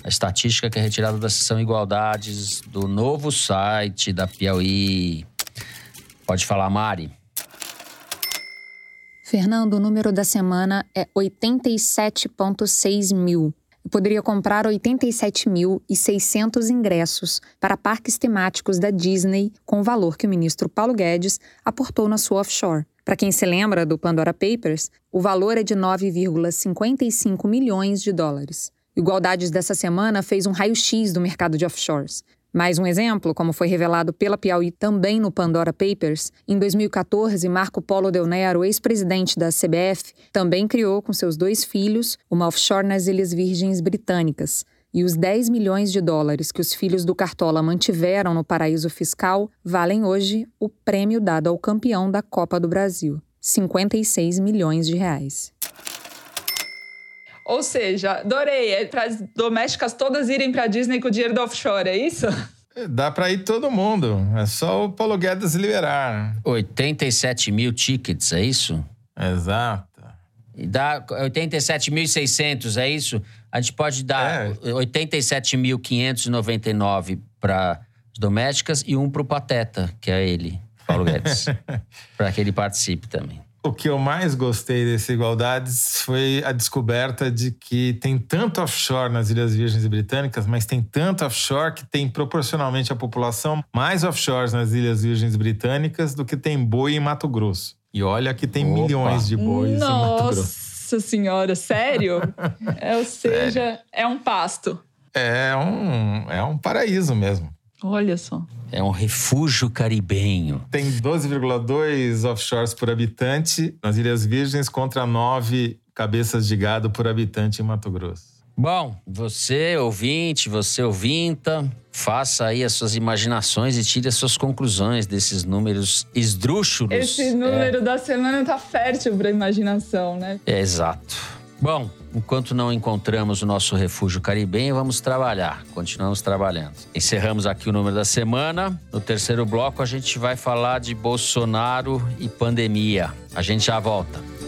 Speaker 2: A estatística que é retirada da seção Igualdades do novo site da Piauí. Pode falar, Mari.
Speaker 9: Fernando, o número da semana é 87,6 mil. Eu poderia comprar 87.600 ingressos para parques temáticos da Disney com o valor que o ministro Paulo Guedes aportou na sua offshore. Para quem se lembra do Pandora Papers, o valor é de 9,55 milhões de dólares. Igualdades dessa semana fez um raio-x do mercado de offshores. Mais um exemplo, como foi revelado pela Piauí também no Pandora Papers, em 2014, Marco Polo Del Nero, ex-presidente da CBF, também criou com seus dois filhos uma offshore nas Ilhas Virgens Britânicas. E os 10 milhões de dólares que os filhos do Cartola mantiveram no paraíso fiscal valem hoje o prêmio dado ao campeão da Copa do Brasil, 56 milhões de reais.
Speaker 6: Ou seja, adorei. É para as domésticas todas irem para Disney com o dinheiro do offshore, é isso?
Speaker 4: Dá para ir todo mundo. É só o Paulo Guedes liberar.
Speaker 2: 87 mil tickets, é isso?
Speaker 4: Exato.
Speaker 2: E dá 87.600, é isso? A gente pode dar
Speaker 4: É.
Speaker 2: 87.599 para as domésticas e um para o Pateta, que é ele, Paulo Guedes. *laughs* para que ele participe também.
Speaker 4: O que eu mais gostei desse Igualdades foi a descoberta de que tem tanto offshore nas Ilhas Virgens Britânicas, mas tem tanto offshore que tem proporcionalmente a população mais offshores nas Ilhas Virgens Britânicas do que tem boi em Mato Grosso. E olha que tem
Speaker 2: Opa.
Speaker 4: milhões de bois em Mato Grosso.
Speaker 6: Nossa senhora, sério? *laughs* É, ou seja, é um pasto.
Speaker 4: É um, é um paraíso mesmo.
Speaker 6: Olha só.
Speaker 2: É um refúgio caribenho.
Speaker 4: Tem 12,2 offshores por habitante nas Ilhas Virgens contra 9 cabeças de gado por habitante em Mato Grosso.
Speaker 2: Bom, você ouvinte, você ouvinta, faça aí as suas imaginações e tire as suas conclusões desses números esdrúxulos.
Speaker 6: Esse número da semana tá fértil pra imaginação, né?
Speaker 2: É, é exato. Bom, enquanto não encontramos o nosso refúgio caribenho, vamos trabalhar. Continuamos trabalhando. Encerramos aqui o número da semana. No terceiro bloco, a gente vai falar de Bolsonaro e pandemia. A gente já volta.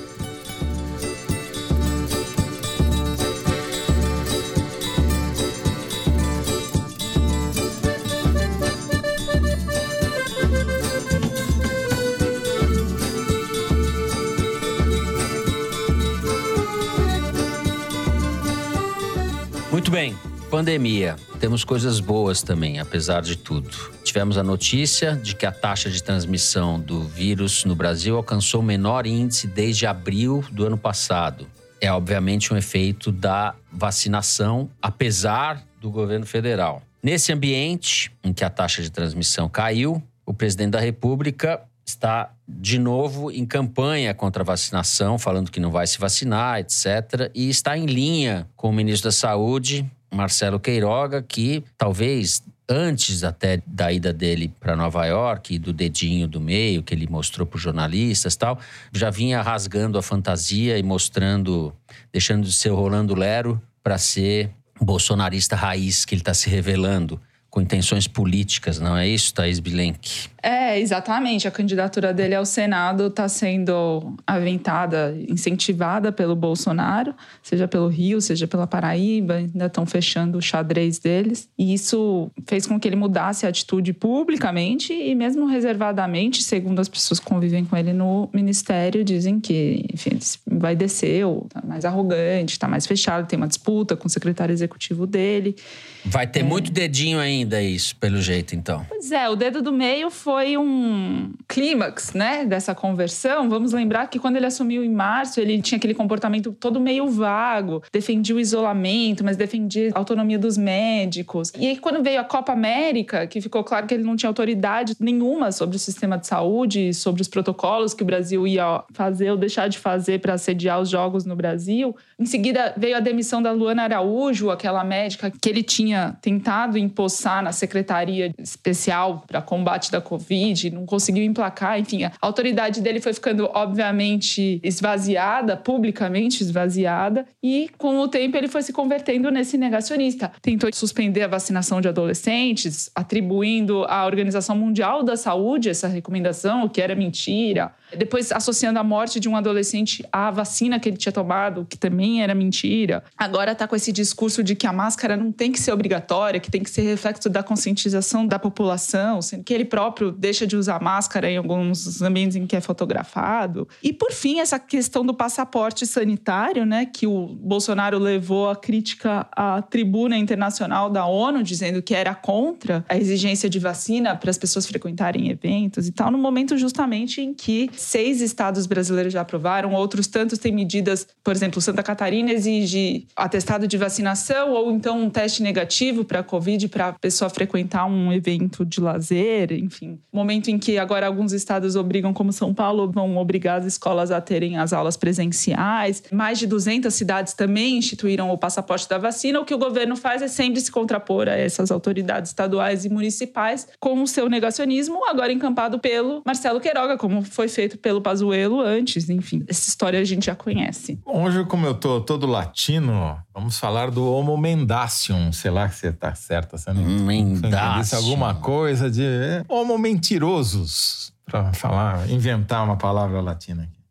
Speaker 2: Pandemia. Temos coisas boas também, apesar de tudo. Tivemos a notícia de que a taxa de transmissão do vírus no Brasil alcançou o menor índice desde abril do ano passado. É obviamente um efeito da vacinação, apesar do governo federal. Nesse ambiente em que a taxa de transmissão caiu, o presidente da República está de novo em campanha contra a vacinação, falando que não vai se vacinar, etc. E está em linha com o ministro da Saúde, Marcelo Queiroga, que talvez antes até da ida dele para Nova York, do dedinho do meio que ele mostrou para os jornalistas tal, já vinha rasgando a fantasia e mostrando, deixando de ser o Rolando Lero para ser bolsonarista raiz que ele está se revelando com intenções políticas, não é isso, Thaís Bilenque?
Speaker 6: É, exatamente. A candidatura dele ao Senado está sendo aventada, incentivada pelo Bolsonaro, seja pelo Rio, seja pela Paraíba, ainda estão fechando o xadrez deles. E isso fez com que ele mudasse a atitude publicamente e mesmo reservadamente, segundo as pessoas que convivem com ele no ministério, dizem que, enfim, vai descer, ou tá mais arrogante, está mais fechado, tem uma disputa com o secretário executivo dele.
Speaker 2: Vai ter muito dedinho ainda isso, pelo jeito, então.
Speaker 6: Pois é, o dedo do meio foi um clímax, né, dessa conversão. Vamos lembrar que quando ele assumiu em março, ele tinha aquele comportamento todo meio vago, defendia o isolamento, mas defendia a autonomia dos médicos. E aí quando veio a Copa América, que ficou claro que ele não tinha autoridade nenhuma sobre o sistema de saúde, sobre os protocolos que o Brasil ia fazer ou deixar de fazer para sediar os jogos no Brasil, em seguida veio a demissão da Luana Araújo, aquela médica que ele tinha tentado empossar na Secretaria Especial para Combate da Covid, não conseguiu emplacar. Enfim, a autoridade dele foi ficando, obviamente, esvaziada, publicamente esvaziada, e com o tempo ele foi se convertendo nesse negacionista. Tentou suspender a vacinação de adolescentes, atribuindo à Organização Mundial da Saúde essa recomendação, o que era mentira. Depois associando a morte de um adolescente à vacina que ele tinha tomado, que também era mentira. Agora está com esse discurso de que a máscara não tem que ser obrigatória, que tem que ser reflexo da conscientização da população, sendo que ele próprio deixa de usar máscara em alguns ambientes em que é fotografado. E por fim, essa questão do passaporte sanitário, né, que o Bolsonaro levou a crítica à tribuna internacional da ONU, dizendo que era contra a exigência de vacina para as pessoas frequentarem eventos e tal, no momento justamente em que seis estados brasileiros já aprovaram, outros tantos têm medidas, por exemplo, Santa Catarina exige atestado de vacinação ou então um teste negativo para a Covid para a pessoa frequentar um evento de lazer, enfim. Momento em que agora alguns estados obrigam, como São Paulo, vão obrigar as escolas a terem as aulas presenciais. Mais de 200 cidades também instituíram o passaporte da vacina. O que o governo faz é sempre se contrapor a essas autoridades estaduais e municipais com o seu negacionismo, agora encampado pelo Marcelo Queiroga, como foi feito pelo Pazuello antes. Enfim, essa história a gente já conhece.
Speaker 4: Hoje, como eu tô todo latino, vamos falar do Homo Mendacium. Sei lá se tá certo essa
Speaker 2: Mendacium.
Speaker 4: alguma coisa de é, Homo Mentirosos, para falar, inventar uma palavra latina aqui.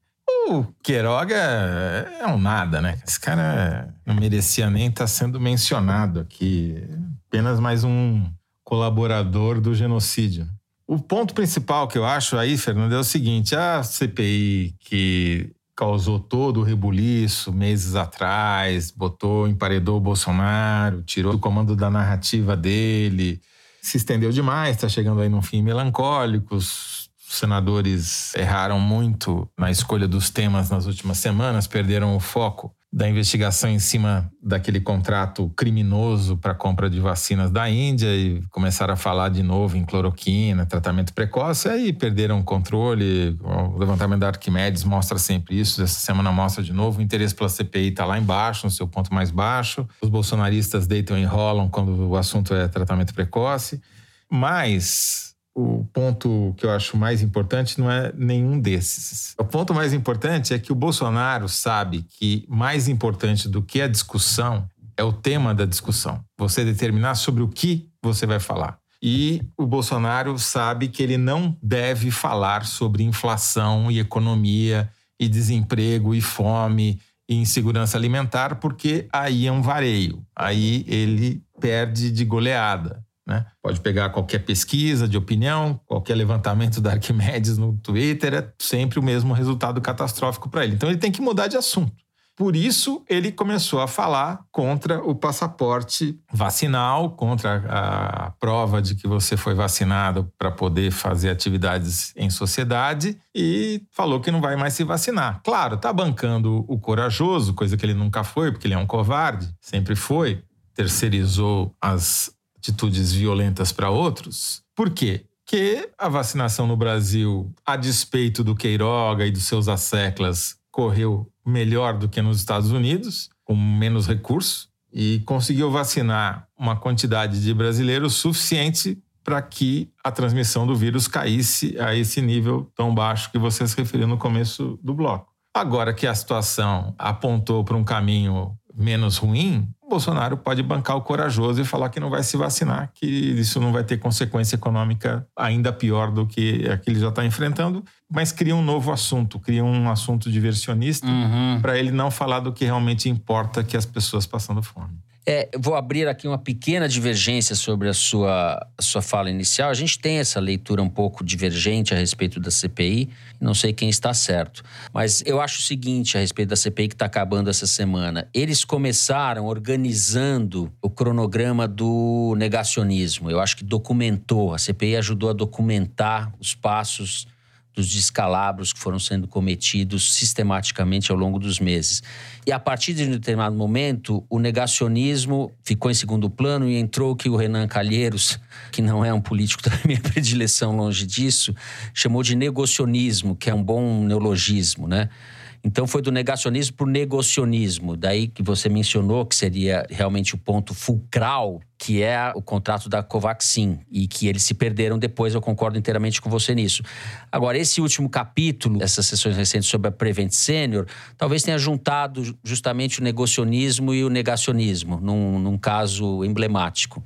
Speaker 4: O Queiroga é um nada, né? Esse cara não merecia nem estar tá sendo mencionado aqui. Apenas mais um colaborador do genocídio. O ponto principal que eu acho aí, Fernando, é o seguinte: a CPI que causou todo o rebuliço meses atrás, botou, emparedou o Bolsonaro, tirou o comando da narrativa dele, se estendeu demais, está chegando aí num fim melancólico. Os senadores erraram muito na escolha dos temas nas últimas semanas, perderam o foco da investigação em cima daquele contrato criminoso para compra de vacinas da Índia e começaram a falar de novo em cloroquina, tratamento precoce, aí perderam o controle. O levantamento da Arquimedes mostra sempre isso, essa semana mostra de novo. O interesse pela CPI está lá embaixo, no seu ponto mais baixo. Os bolsonaristas deitam e enrolam quando o assunto é tratamento precoce. Mas o ponto que eu acho mais importante não é nenhum desses. O ponto mais importante é que o Bolsonaro sabe que mais importante do que a discussão é o tema da discussão. Você determinar sobre o que você vai falar. E o Bolsonaro sabe que ele não deve falar sobre inflação e economia e desemprego e fome e insegurança alimentar, porque aí é um vareio. Aí ele perde de goleada. Né? Pode pegar qualquer pesquisa de opinião, qualquer levantamento da Arquimedes no Twitter, é sempre o mesmo resultado catastrófico para ele. Então ele tem que mudar de assunto. Por isso, ele começou a falar contra o passaporte vacinal, contra a, a prova de que você foi vacinado para poder fazer atividades em sociedade e falou que não vai mais se vacinar. Claro, está bancando o corajoso, coisa que ele nunca foi, porque ele é um covarde, sempre foi. Terceirizou as atitudes violentas para outros. Por quê? Que a vacinação no Brasil, a despeito do Queiroga e dos seus asseclas, correu melhor do que nos Estados Unidos, com menos recursos, e conseguiu vacinar uma quantidade de brasileiros suficiente para que a transmissão do vírus caísse a esse nível tão baixo que você se referiu no começo do bloco. Agora que a situação apontou para um caminho menos ruim, Bolsonaro pode bancar o corajoso e falar que não vai se vacinar, que isso não vai ter consequência econômica ainda pior do que a que ele já está enfrentando, mas cria um novo assunto, cria um assunto diversionista
Speaker 2: uhum.
Speaker 4: para ele não falar do que realmente importa, que é as pessoas passando fome.
Speaker 2: É, vou abrir aqui uma pequena divergência sobre a sua, a sua fala inicial. A gente tem essa leitura um pouco divergente a respeito da CPI, não sei quem está certo. Mas eu acho o seguinte a respeito da CPI que está acabando essa semana. Eles começaram organizando o cronograma do negacionismo. Eu acho que documentou, a CPI ajudou a documentar os passos dos descalabros que foram sendo cometidos sistematicamente ao longo dos meses. E a partir de um determinado momento, o negacionismo ficou em segundo plano e entrou que o Renan Calheiros, que não é um político *laughs* da minha predileção longe disso, chamou de negocionismo, que é um bom neologismo, né? Então foi do negacionismo para o negocionismo. Daí que você mencionou que seria realmente o ponto fulcral, que é o contrato da Covaxin, e que eles se perderam depois, eu concordo inteiramente com você nisso. Agora, esse último capítulo, essas sessões recentes sobre a Prevent Senior, talvez tenha juntado justamente o negocionismo e o negacionismo, num, num caso emblemático.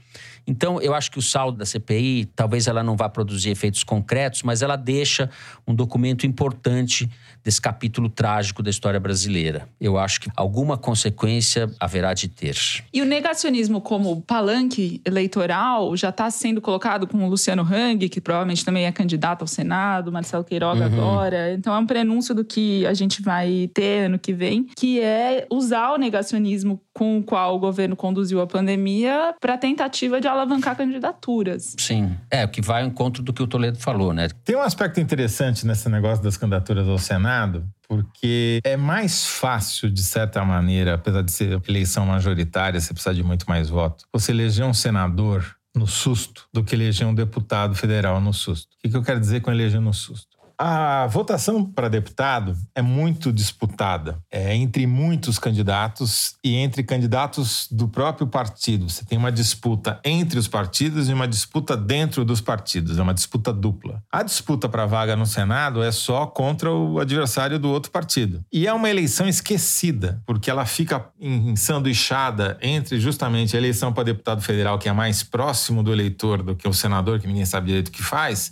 Speaker 2: Então, eu acho que o saldo da CPI, talvez ela não vá produzir efeitos concretos, mas ela deixa um documento importante desse capítulo trágico da história brasileira. Eu acho que alguma consequência haverá de ter.
Speaker 6: E o negacionismo como palanque eleitoral já está sendo colocado com o Luciano Hang, que provavelmente também é candidato ao Senado, Marcelo Queiroga uhum. agora. Então é um prenúncio do que a gente vai ter ano que vem, que é usar o negacionismo com o qual o governo conduziu a pandemia para tentativa de alavancar candidaturas.
Speaker 2: Sim. É, o que vai ao encontro do que o Toledo falou, né?
Speaker 4: Tem um aspecto interessante nesse negócio das candidaturas ao Senado, porque é mais fácil, de certa maneira, apesar de ser eleição majoritária, você precisa de muito mais votos, você eleger um senador no susto do que eleger um deputado federal no susto. O que eu quero dizer com eleger no susto? A votação para deputado é muito disputada é, entre muitos candidatos e entre candidatos do próprio partido. Você tem uma disputa entre os partidos e uma disputa dentro dos partidos, é uma disputa dupla. A disputa para vaga no Senado é só contra o adversário do outro partido. E é uma eleição esquecida, porque ela fica ensanduichada entre justamente a eleição para deputado federal, que é mais próximo do eleitor do que o senador, que ninguém sabe direito o que faz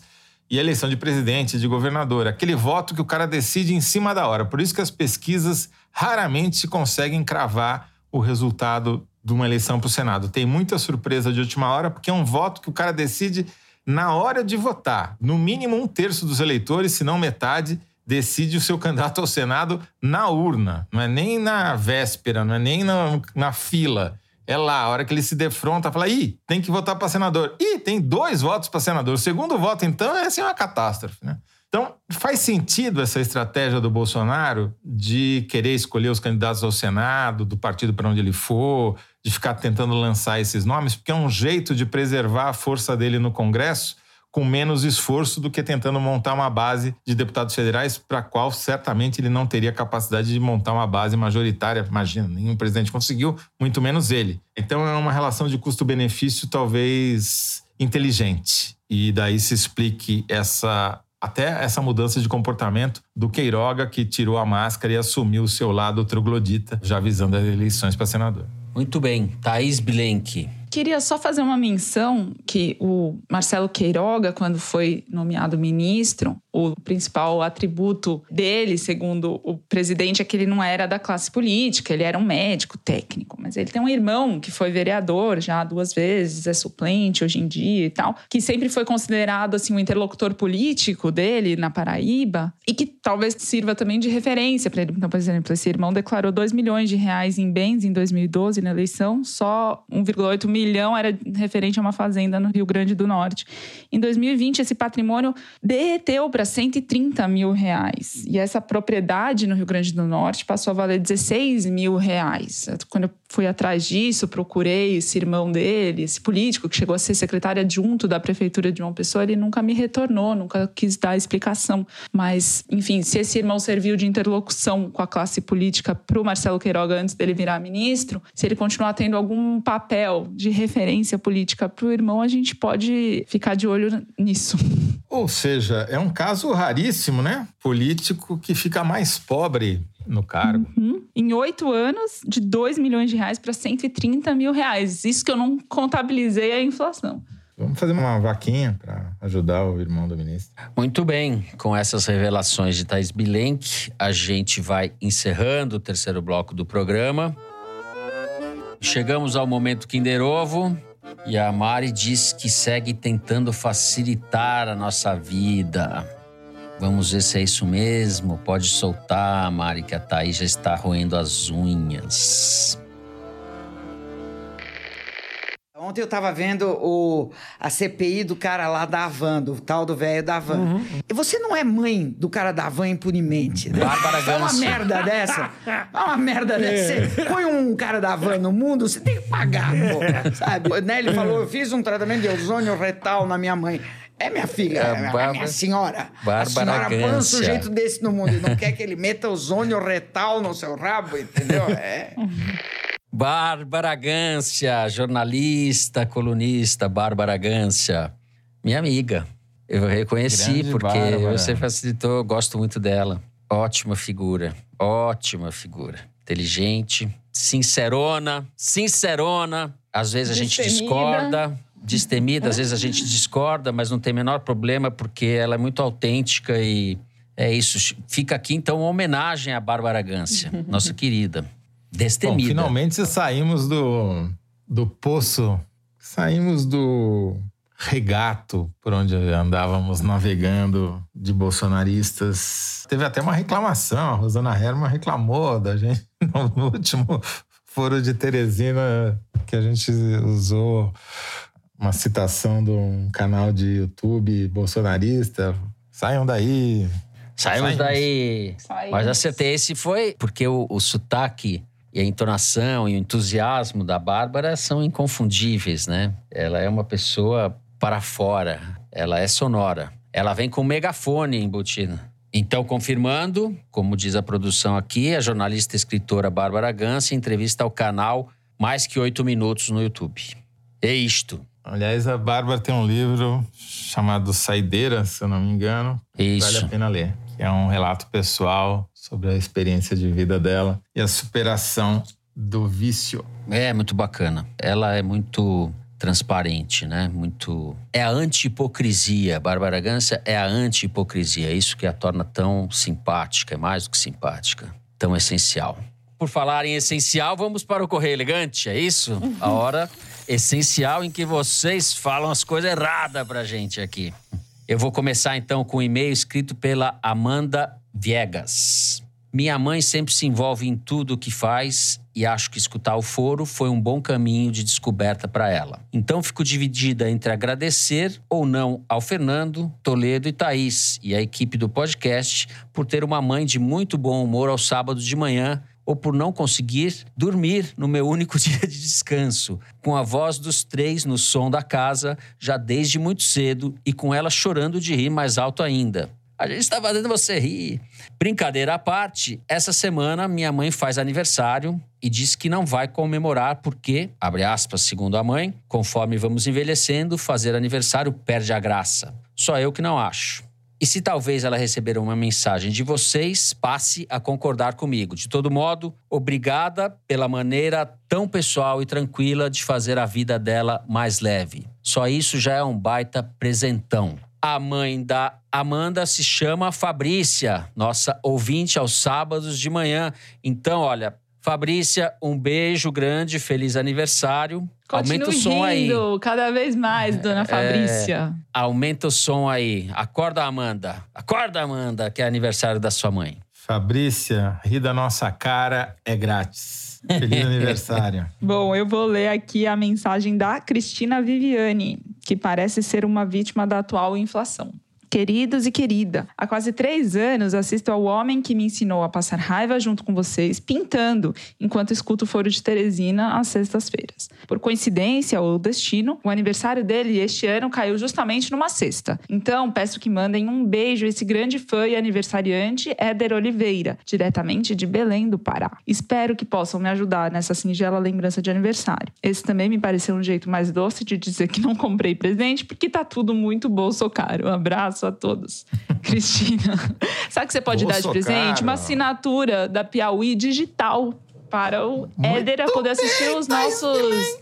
Speaker 4: e a eleição de presidente, de governador, aquele voto que o cara decide em cima da hora. Por isso que as pesquisas raramente conseguem cravar o resultado de uma eleição para o Senado. Tem muita surpresa de última hora, porque é um voto que o cara decide na hora de votar. No mínimo um terço dos eleitores, se não metade, decide o seu candidato ao Senado na urna. Não é nem na véspera, não é nem na, na fila. É lá, a hora que ele se defronta, fala: ih, tem que votar para senador. Ih, tem dois votos para senador. O segundo voto, então, é assim uma catástrofe, né? Então, faz sentido essa estratégia do Bolsonaro de querer escolher os candidatos ao Senado, do partido para onde ele for, de ficar tentando lançar esses nomes, porque é um jeito de preservar a força dele no Congresso com menos esforço do que tentando montar uma base de deputados federais para a qual certamente ele não teria capacidade de montar uma base majoritária. Imagina, nenhum presidente conseguiu, muito menos ele. Então é uma relação de custo-benefício talvez inteligente. E daí se explique essa até essa mudança de comportamento do Queiroga que tirou a máscara e assumiu o seu lado troglodita, já visando as eleições para senador.
Speaker 2: Muito bem, Thaís Bilenque.
Speaker 6: Queria só fazer uma menção que o Marcelo Queiroga, quando foi nomeado ministro, o principal atributo dele, segundo o presidente, é que ele não era da classe política, ele era um médico técnico. Mas ele tem um irmão que foi vereador já duas vezes, é suplente hoje em dia e tal, que sempre foi considerado assim um interlocutor político dele na Paraíba e que talvez sirva também de referência para ele. Então, por exemplo, esse irmão declarou 2 milhões de reais em bens em 2012 na eleição, só 1,8 milhão era referente a uma fazenda no Rio Grande do Norte. Em 2020, esse patrimônio derreteu para 130 mil reais. E essa propriedade no Rio Grande do Norte passou a valer 16 mil reais. Quando eu fui atrás disso, procurei esse irmão dele, esse político que chegou a ser secretário adjunto da prefeitura de João Pessoa, ele nunca me retornou, nunca quis dar explicação. Mas, enfim, se esse irmão serviu de interlocução com a classe política para o Marcelo Queiroga antes dele virar ministro, se ele continuar tendo algum papel de referência política para o irmão, a gente pode ficar de olho nisso.
Speaker 4: Ou seja, é um caso raríssimo, né? Político que fica mais pobre no cargo.
Speaker 6: Uhum. Em oito anos, de 2 milhões de reais para 130 mil reais. Isso que eu não contabilizei a inflação.
Speaker 4: Vamos fazer uma vaquinha para ajudar o irmão do ministro.
Speaker 2: Muito bem. Com essas revelações de Thais Bilenque, a gente vai encerrando o terceiro bloco do programa. Chegamos ao momento Kinder Ovo. E a Mari diz que segue tentando facilitar a nossa vida. Vamos ver se é isso mesmo. Pode soltar, Mari, que a Thaís já está roendo as unhas.
Speaker 10: Ontem eu tava vendo o, a CPI do cara lá da Havan, do tal do velho da Havan. Uhum. E você não é mãe do cara da Havan impunemente, né?
Speaker 2: Bárbara
Speaker 10: É uma merda dessa. É uma merda dessa.
Speaker 2: É.
Speaker 10: Você põe um cara da Havan no mundo, você tem que pagar, pô, sabe? Né? Ele falou, eu fiz um tratamento de ozônio retal na minha mãe. É minha filha,
Speaker 2: É,
Speaker 10: é, minha,
Speaker 2: Bárbara-
Speaker 10: minha senhora.
Speaker 2: Bárbara
Speaker 10: a senhora põe um
Speaker 2: Gância.
Speaker 10: sujeito desse no mundo e não quer que ele meta ozônio retal no seu rabo, entendeu? É.
Speaker 2: Bárbara Gância, jornalista, colunista, Bárbara Gância, minha amiga. Eu reconheci
Speaker 4: Grande
Speaker 2: porque
Speaker 4: Bárbara.
Speaker 2: você facilitou, eu gosto muito dela. Ótima figura, ótima figura. Inteligente, sincerona, sincerona. Às vezes a gente
Speaker 6: Destemida.
Speaker 2: discorda, destemida, às vezes a gente discorda, mas não tem menor problema porque ela é muito autêntica e é isso. Fica aqui então uma homenagem à Bárbara Gância, *laughs* nossa querida.
Speaker 4: Bom,
Speaker 2: Destemida.
Speaker 4: finalmente saímos do, do poço, saímos do regato por onde andávamos navegando de bolsonaristas. Teve até uma reclamação, a Rosana Herman reclamou da gente *laughs* no último foro de Teresina que a gente usou uma citação de um canal de YouTube bolsonarista. Saiam daí.
Speaker 2: Saímos
Speaker 4: Saímos.
Speaker 2: daí.
Speaker 6: Saímos.
Speaker 2: Mas acertei. Esse foi porque o, o sotaque E a entonação e o entusiasmo da Bárbara são inconfundíveis, né? Ela é uma pessoa para fora, ela é sonora. Ela vem com megafone embutido. Então, confirmando, como diz a produção aqui, a jornalista e escritora Bárbara Gans entrevista ao canal Mais Que Oito Minutos no YouTube. É isto.
Speaker 4: Aliás, a Bárbara tem um livro chamado Saideira, se eu não me engano.
Speaker 2: Isso.
Speaker 4: Vale a pena ler. Que é um relato pessoal sobre a experiência de vida dela e a superação do vício.
Speaker 2: É muito bacana. Ela é muito transparente, né? Muito. É a anti-hipocrisia. Bárbara Gança é a anti-hipocrisia. É isso que a torna tão simpática, é mais do que simpática, tão essencial. Por falar em essencial, vamos para o Correio Elegante, é isso? A hora essencial em que vocês falam as coisas erradas pra gente aqui. Eu vou começar então com um e-mail escrito pela Amanda Viegas. Minha mãe sempre se envolve em tudo o que faz e acho que escutar o foro foi um bom caminho de descoberta para ela. Então fico dividida entre agradecer ou não ao Fernando, Toledo e Thaís e a equipe do podcast por ter uma mãe de muito bom humor ao sábado de manhã ou por não conseguir dormir no meu único *laughs* dia de descanso, com a voz dos três no som da casa, já desde muito cedo e com ela chorando de rir mais alto ainda. A gente está fazendo você rir. Brincadeira à parte, essa semana minha mãe faz aniversário e diz que não vai comemorar porque, abre aspas, segundo a mãe, conforme vamos envelhecendo, fazer aniversário perde a graça. Só eu que não acho. E se talvez ela receber uma mensagem de vocês, passe a concordar comigo. De todo modo, obrigada pela maneira tão pessoal e tranquila de fazer a vida dela mais leve. Só isso já é um baita presentão. A mãe da Amanda se chama Fabrícia, nossa ouvinte aos sábados de manhã. Então, olha, Fabrícia, um beijo grande, feliz aniversário.
Speaker 6: Continue
Speaker 2: aumenta o som aí.
Speaker 6: rindo, cada vez mais, dona Fabrícia.
Speaker 2: Aumenta o som aí. Acorda, Amanda. Acorda, Amanda, que é aniversário da sua mãe.
Speaker 4: Fabrícia, rir da nossa cara é grátis. Feliz *laughs* aniversário.
Speaker 6: Bom, eu vou ler aqui a mensagem da Cristina Viviane, que parece ser uma vítima da atual inflação. Queridos e querida, há quase três anos assisto ao homem que me ensinou a passar raiva junto com vocês, pintando, enquanto escuto o Foro de Teresina às sextas-feiras. Por coincidência ou destino, o aniversário dele este ano caiu justamente numa sexta. Então, peço que mandem um beijo a esse grande fã e aniversariante, Éder Oliveira, diretamente de Belém do Pará. Espero que possam me ajudar nessa singela lembrança de aniversário. Esse também me pareceu um jeito mais doce de dizer que não comprei presente, porque tá tudo muito bolso caro. Um abraço a todos. *laughs* Cristina, sabe o que você pode dar de presente?
Speaker 4: caro.
Speaker 6: Uma assinatura da Piauí digital para o Éder a poder assistir os nossos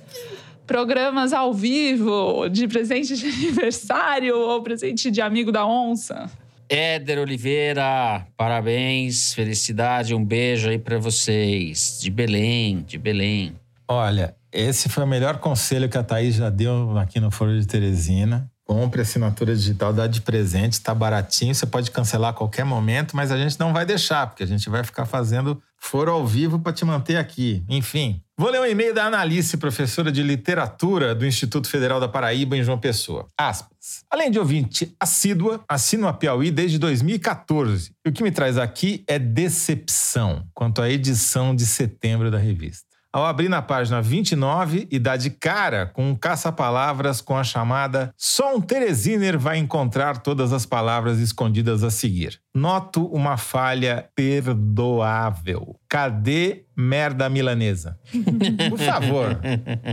Speaker 6: programas ao vivo de presente de *laughs* aniversário ou presente de amigo da onça.
Speaker 2: Éder Oliveira, parabéns, felicidade, um beijo aí pra vocês. De Belém, de Belém.
Speaker 4: Olha, esse foi o melhor conselho que a Thaís já deu aqui no Foro de Teresina. Compre assinatura digital, dá de presente, tá baratinho, você pode cancelar a qualquer momento, mas a gente não vai deixar, porque a gente vai ficar fazendo foro ao vivo para te manter aqui. Enfim, vou ler um e-mail da Analice, professora de literatura do Instituto Federal da Paraíba, em João Pessoa. Aspas. Além de ouvinte assídua, assino a Piauí desde 2014. E o que me traz aqui é decepção quanto à edição de setembro da revista. Ao abrir na página 29 e dar de cara com um caça-palavras com a chamada Só um Teresiner vai encontrar todas as palavras escondidas a seguir. Noto uma falha perdoável. Cadê merda milanesa? *laughs* Por favor,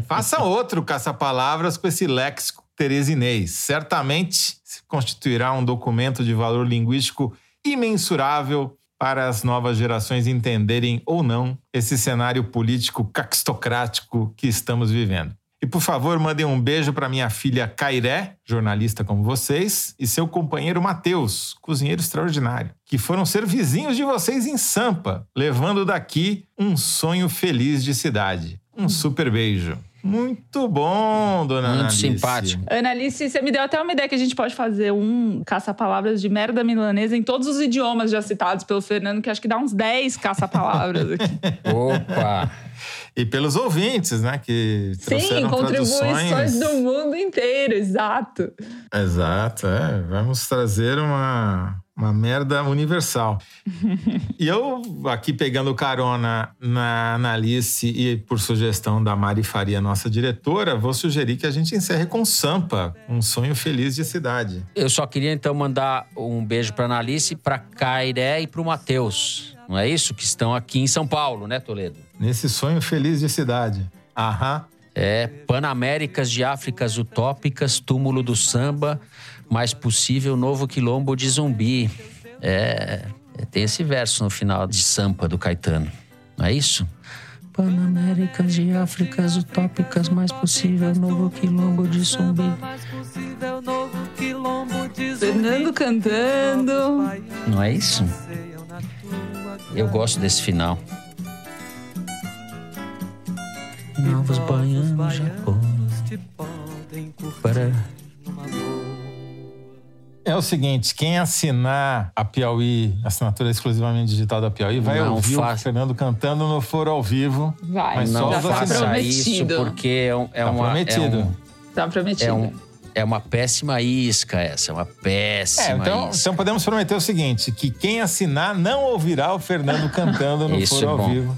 Speaker 4: faça outro caça-palavras com esse léxico teresinês. Certamente se constituirá um documento de valor linguístico imensurável para as novas gerações entenderem ou não esse cenário político caquistocrático que estamos vivendo. E por favor, mandem um beijo para minha filha Cairé, jornalista como vocês, e seu companheiro Matheus, cozinheiro extraordinário, que foram ser vizinhos de vocês em Sampa, levando daqui um sonho feliz de cidade. Um super beijo. Muito bom, dona
Speaker 2: Muito
Speaker 4: Analice.
Speaker 2: simpático.
Speaker 6: Annalise, você me deu até uma ideia que a gente pode fazer um caça-palavras de merda milanesa em todos os idiomas já citados pelo Fernando, que acho que dá uns 10 caça-palavras aqui. *laughs*
Speaker 2: Opa!
Speaker 4: E pelos ouvintes, né? Que
Speaker 6: Sim, contribuições
Speaker 4: traduções.
Speaker 6: do mundo inteiro, exato.
Speaker 4: Exato, é. Vamos trazer uma, Uma merda universal. e eu, aqui pegando carona na, na Alice e por sugestão da Mari Faria, nossa diretora, vou sugerir que a gente encerre com Sampa, um sonho feliz de cidade.
Speaker 2: Eu só queria então mandar um beijo para Analice, para Cairé e para o Matheus. Não é isso? Que estão aqui em São Paulo, né, Toledo?
Speaker 4: Nesse sonho feliz de cidade. Aham.
Speaker 2: É, Panaméricas de Áfricas Utópicas, Túmulo do Samba, mais possível novo quilombo de zumbi. É, é, tem esse verso no final de Sampa do Caetano. Não é isso? Panaméricas de Áfricas Utópicas, mais possível novo quilombo de zumbi.
Speaker 6: Fernando cantando.
Speaker 2: Não é isso? Eu gosto desse final. Novos baianos, Japões. Para.
Speaker 4: É o seguinte, quem assinar a Piauí, assinatura exclusivamente digital da Piauí, vai
Speaker 2: Não
Speaker 4: ouvir
Speaker 2: faça.
Speaker 4: o Fernando cantando no Foro ao Vivo.
Speaker 6: Vai,
Speaker 4: Mas só
Speaker 2: Não
Speaker 6: já
Speaker 4: os
Speaker 6: tá
Speaker 2: faça isso,
Speaker 6: prometido.
Speaker 2: porque é, um- é
Speaker 4: Tá
Speaker 2: uma.
Speaker 4: prometido.
Speaker 2: É, um-
Speaker 6: Tá prometido.
Speaker 2: é, um- é uma péssima isca essa, é uma péssima
Speaker 4: É, então,
Speaker 2: isca.
Speaker 4: então podemos prometer o seguinte: que quem assinar não ouvirá o Fernando cantando no *laughs*
Speaker 2: Isso
Speaker 4: Foro
Speaker 2: é
Speaker 4: ao. Vivo.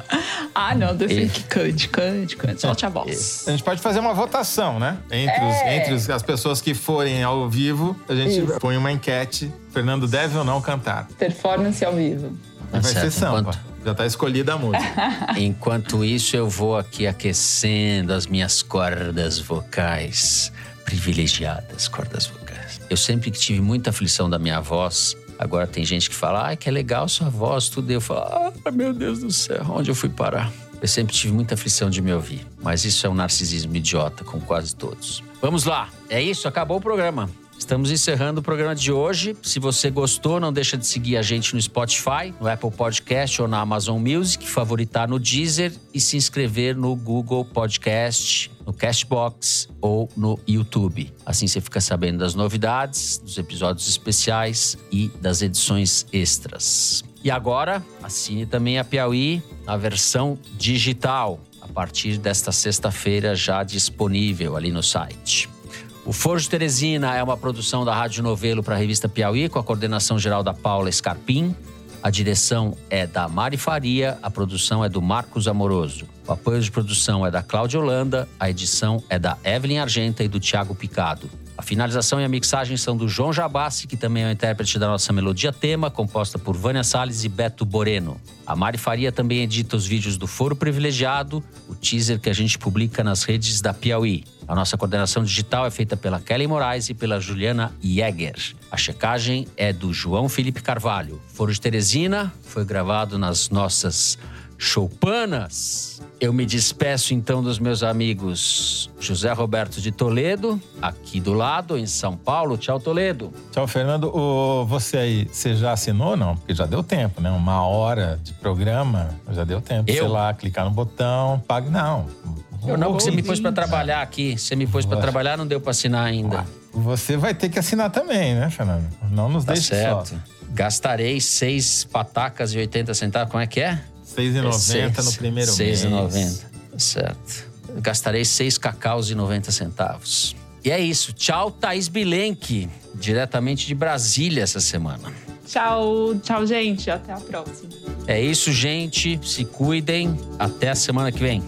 Speaker 6: Ah, não, defende
Speaker 2: E-
Speaker 6: que cante, cante, cante. Solte a voz.
Speaker 4: A gente pode fazer uma votação, né? Entre, os-
Speaker 6: É.
Speaker 4: entre os- as pessoas que forem ao vivo, a gente
Speaker 6: Isso.
Speaker 4: põe uma enquete: Fernando deve ou não cantar?
Speaker 6: Performance ao vivo.
Speaker 4: Vai
Speaker 2: Tá certo,
Speaker 4: ser Sampa.
Speaker 2: enquanto-
Speaker 4: Já tá escolhida a música. *laughs*
Speaker 2: Enquanto isso, eu vou aqui aquecendo as minhas cordas vocais. Privilegiadas cordas vocais. Eu sempre tive muita aflição da minha voz. Agora tem gente que fala, ai, que é legal sua voz, tudo. Eu falo, ah, meu Deus do céu, onde eu fui parar? Eu sempre tive muita aflição de me ouvir. Mas isso é um narcisismo idiota, com quase todos. Vamos lá. É isso, acabou o programa. Estamos encerrando o programa de hoje. Se você gostou, não deixa de seguir a gente no Spotify, no Apple Podcast ou na Amazon Music, favoritar no Deezer e se inscrever no Google Podcast, no Castbox ou no YouTube. Assim você fica sabendo das novidades, dos episódios especiais e das edições extras. E agora, assine também a Piauí na versão digital, a partir desta sexta-feira já disponível ali no site. O Foro de Teresina é uma produção da Rádio Novelo para a revista Piauí, com a coordenação geral da Paula Scarpim. A direção é da Mari Faria, a produção é do Marcos Amoroso. O apoio de produção é da Cláudia Holanda, a edição é da Evelyn Argenta e do Tiago Picado. A finalização e a mixagem são do João Jabassi, que também é o intérprete da nossa melodia tema, composta por Vânia Salles e Beto Boreno. A Mari Faria também edita os vídeos do Foro Privilegiado, o teaser que a gente publica nas redes da Piauí. A nossa coordenação digital é feita pela Kelly Moraes e pela Juliana Jäger. A checagem é do João Felipe Carvalho. Foro de Teresina foi gravado nas nossas choupanas. Eu me despeço então dos meus amigos José Roberto de Toledo, aqui do lado, em São Paulo. Tchau, Toledo.
Speaker 4: Tchau, Fernando. Ô, você aí, você já assinou ou não? Porque já deu tempo, né? Uma hora de programa, já deu tempo.
Speaker 2: Eu?
Speaker 4: Sei lá, clicar no botão, pague. Não.
Speaker 2: Eu não, porque você me pôs para trabalhar aqui. Você me pôs para trabalhar, não deu para assinar ainda.
Speaker 4: Você vai ter que assinar também, né, Fernando? Não nos
Speaker 2: Tá
Speaker 4: deixe
Speaker 2: certo.
Speaker 4: só.
Speaker 2: Gastarei seis patacas e 80 centavos. Como é que é?
Speaker 4: R$6,90 no primeiro mês.
Speaker 2: 6,90. Tá certo. Gastarei seis cacaus e 90 centavos. E é isso. Tchau, Thaís Bilenque, diretamente de Brasília essa semana.
Speaker 6: Tchau, tchau, gente. Até a próxima.
Speaker 2: É isso, gente. Se cuidem. Até a semana que vem.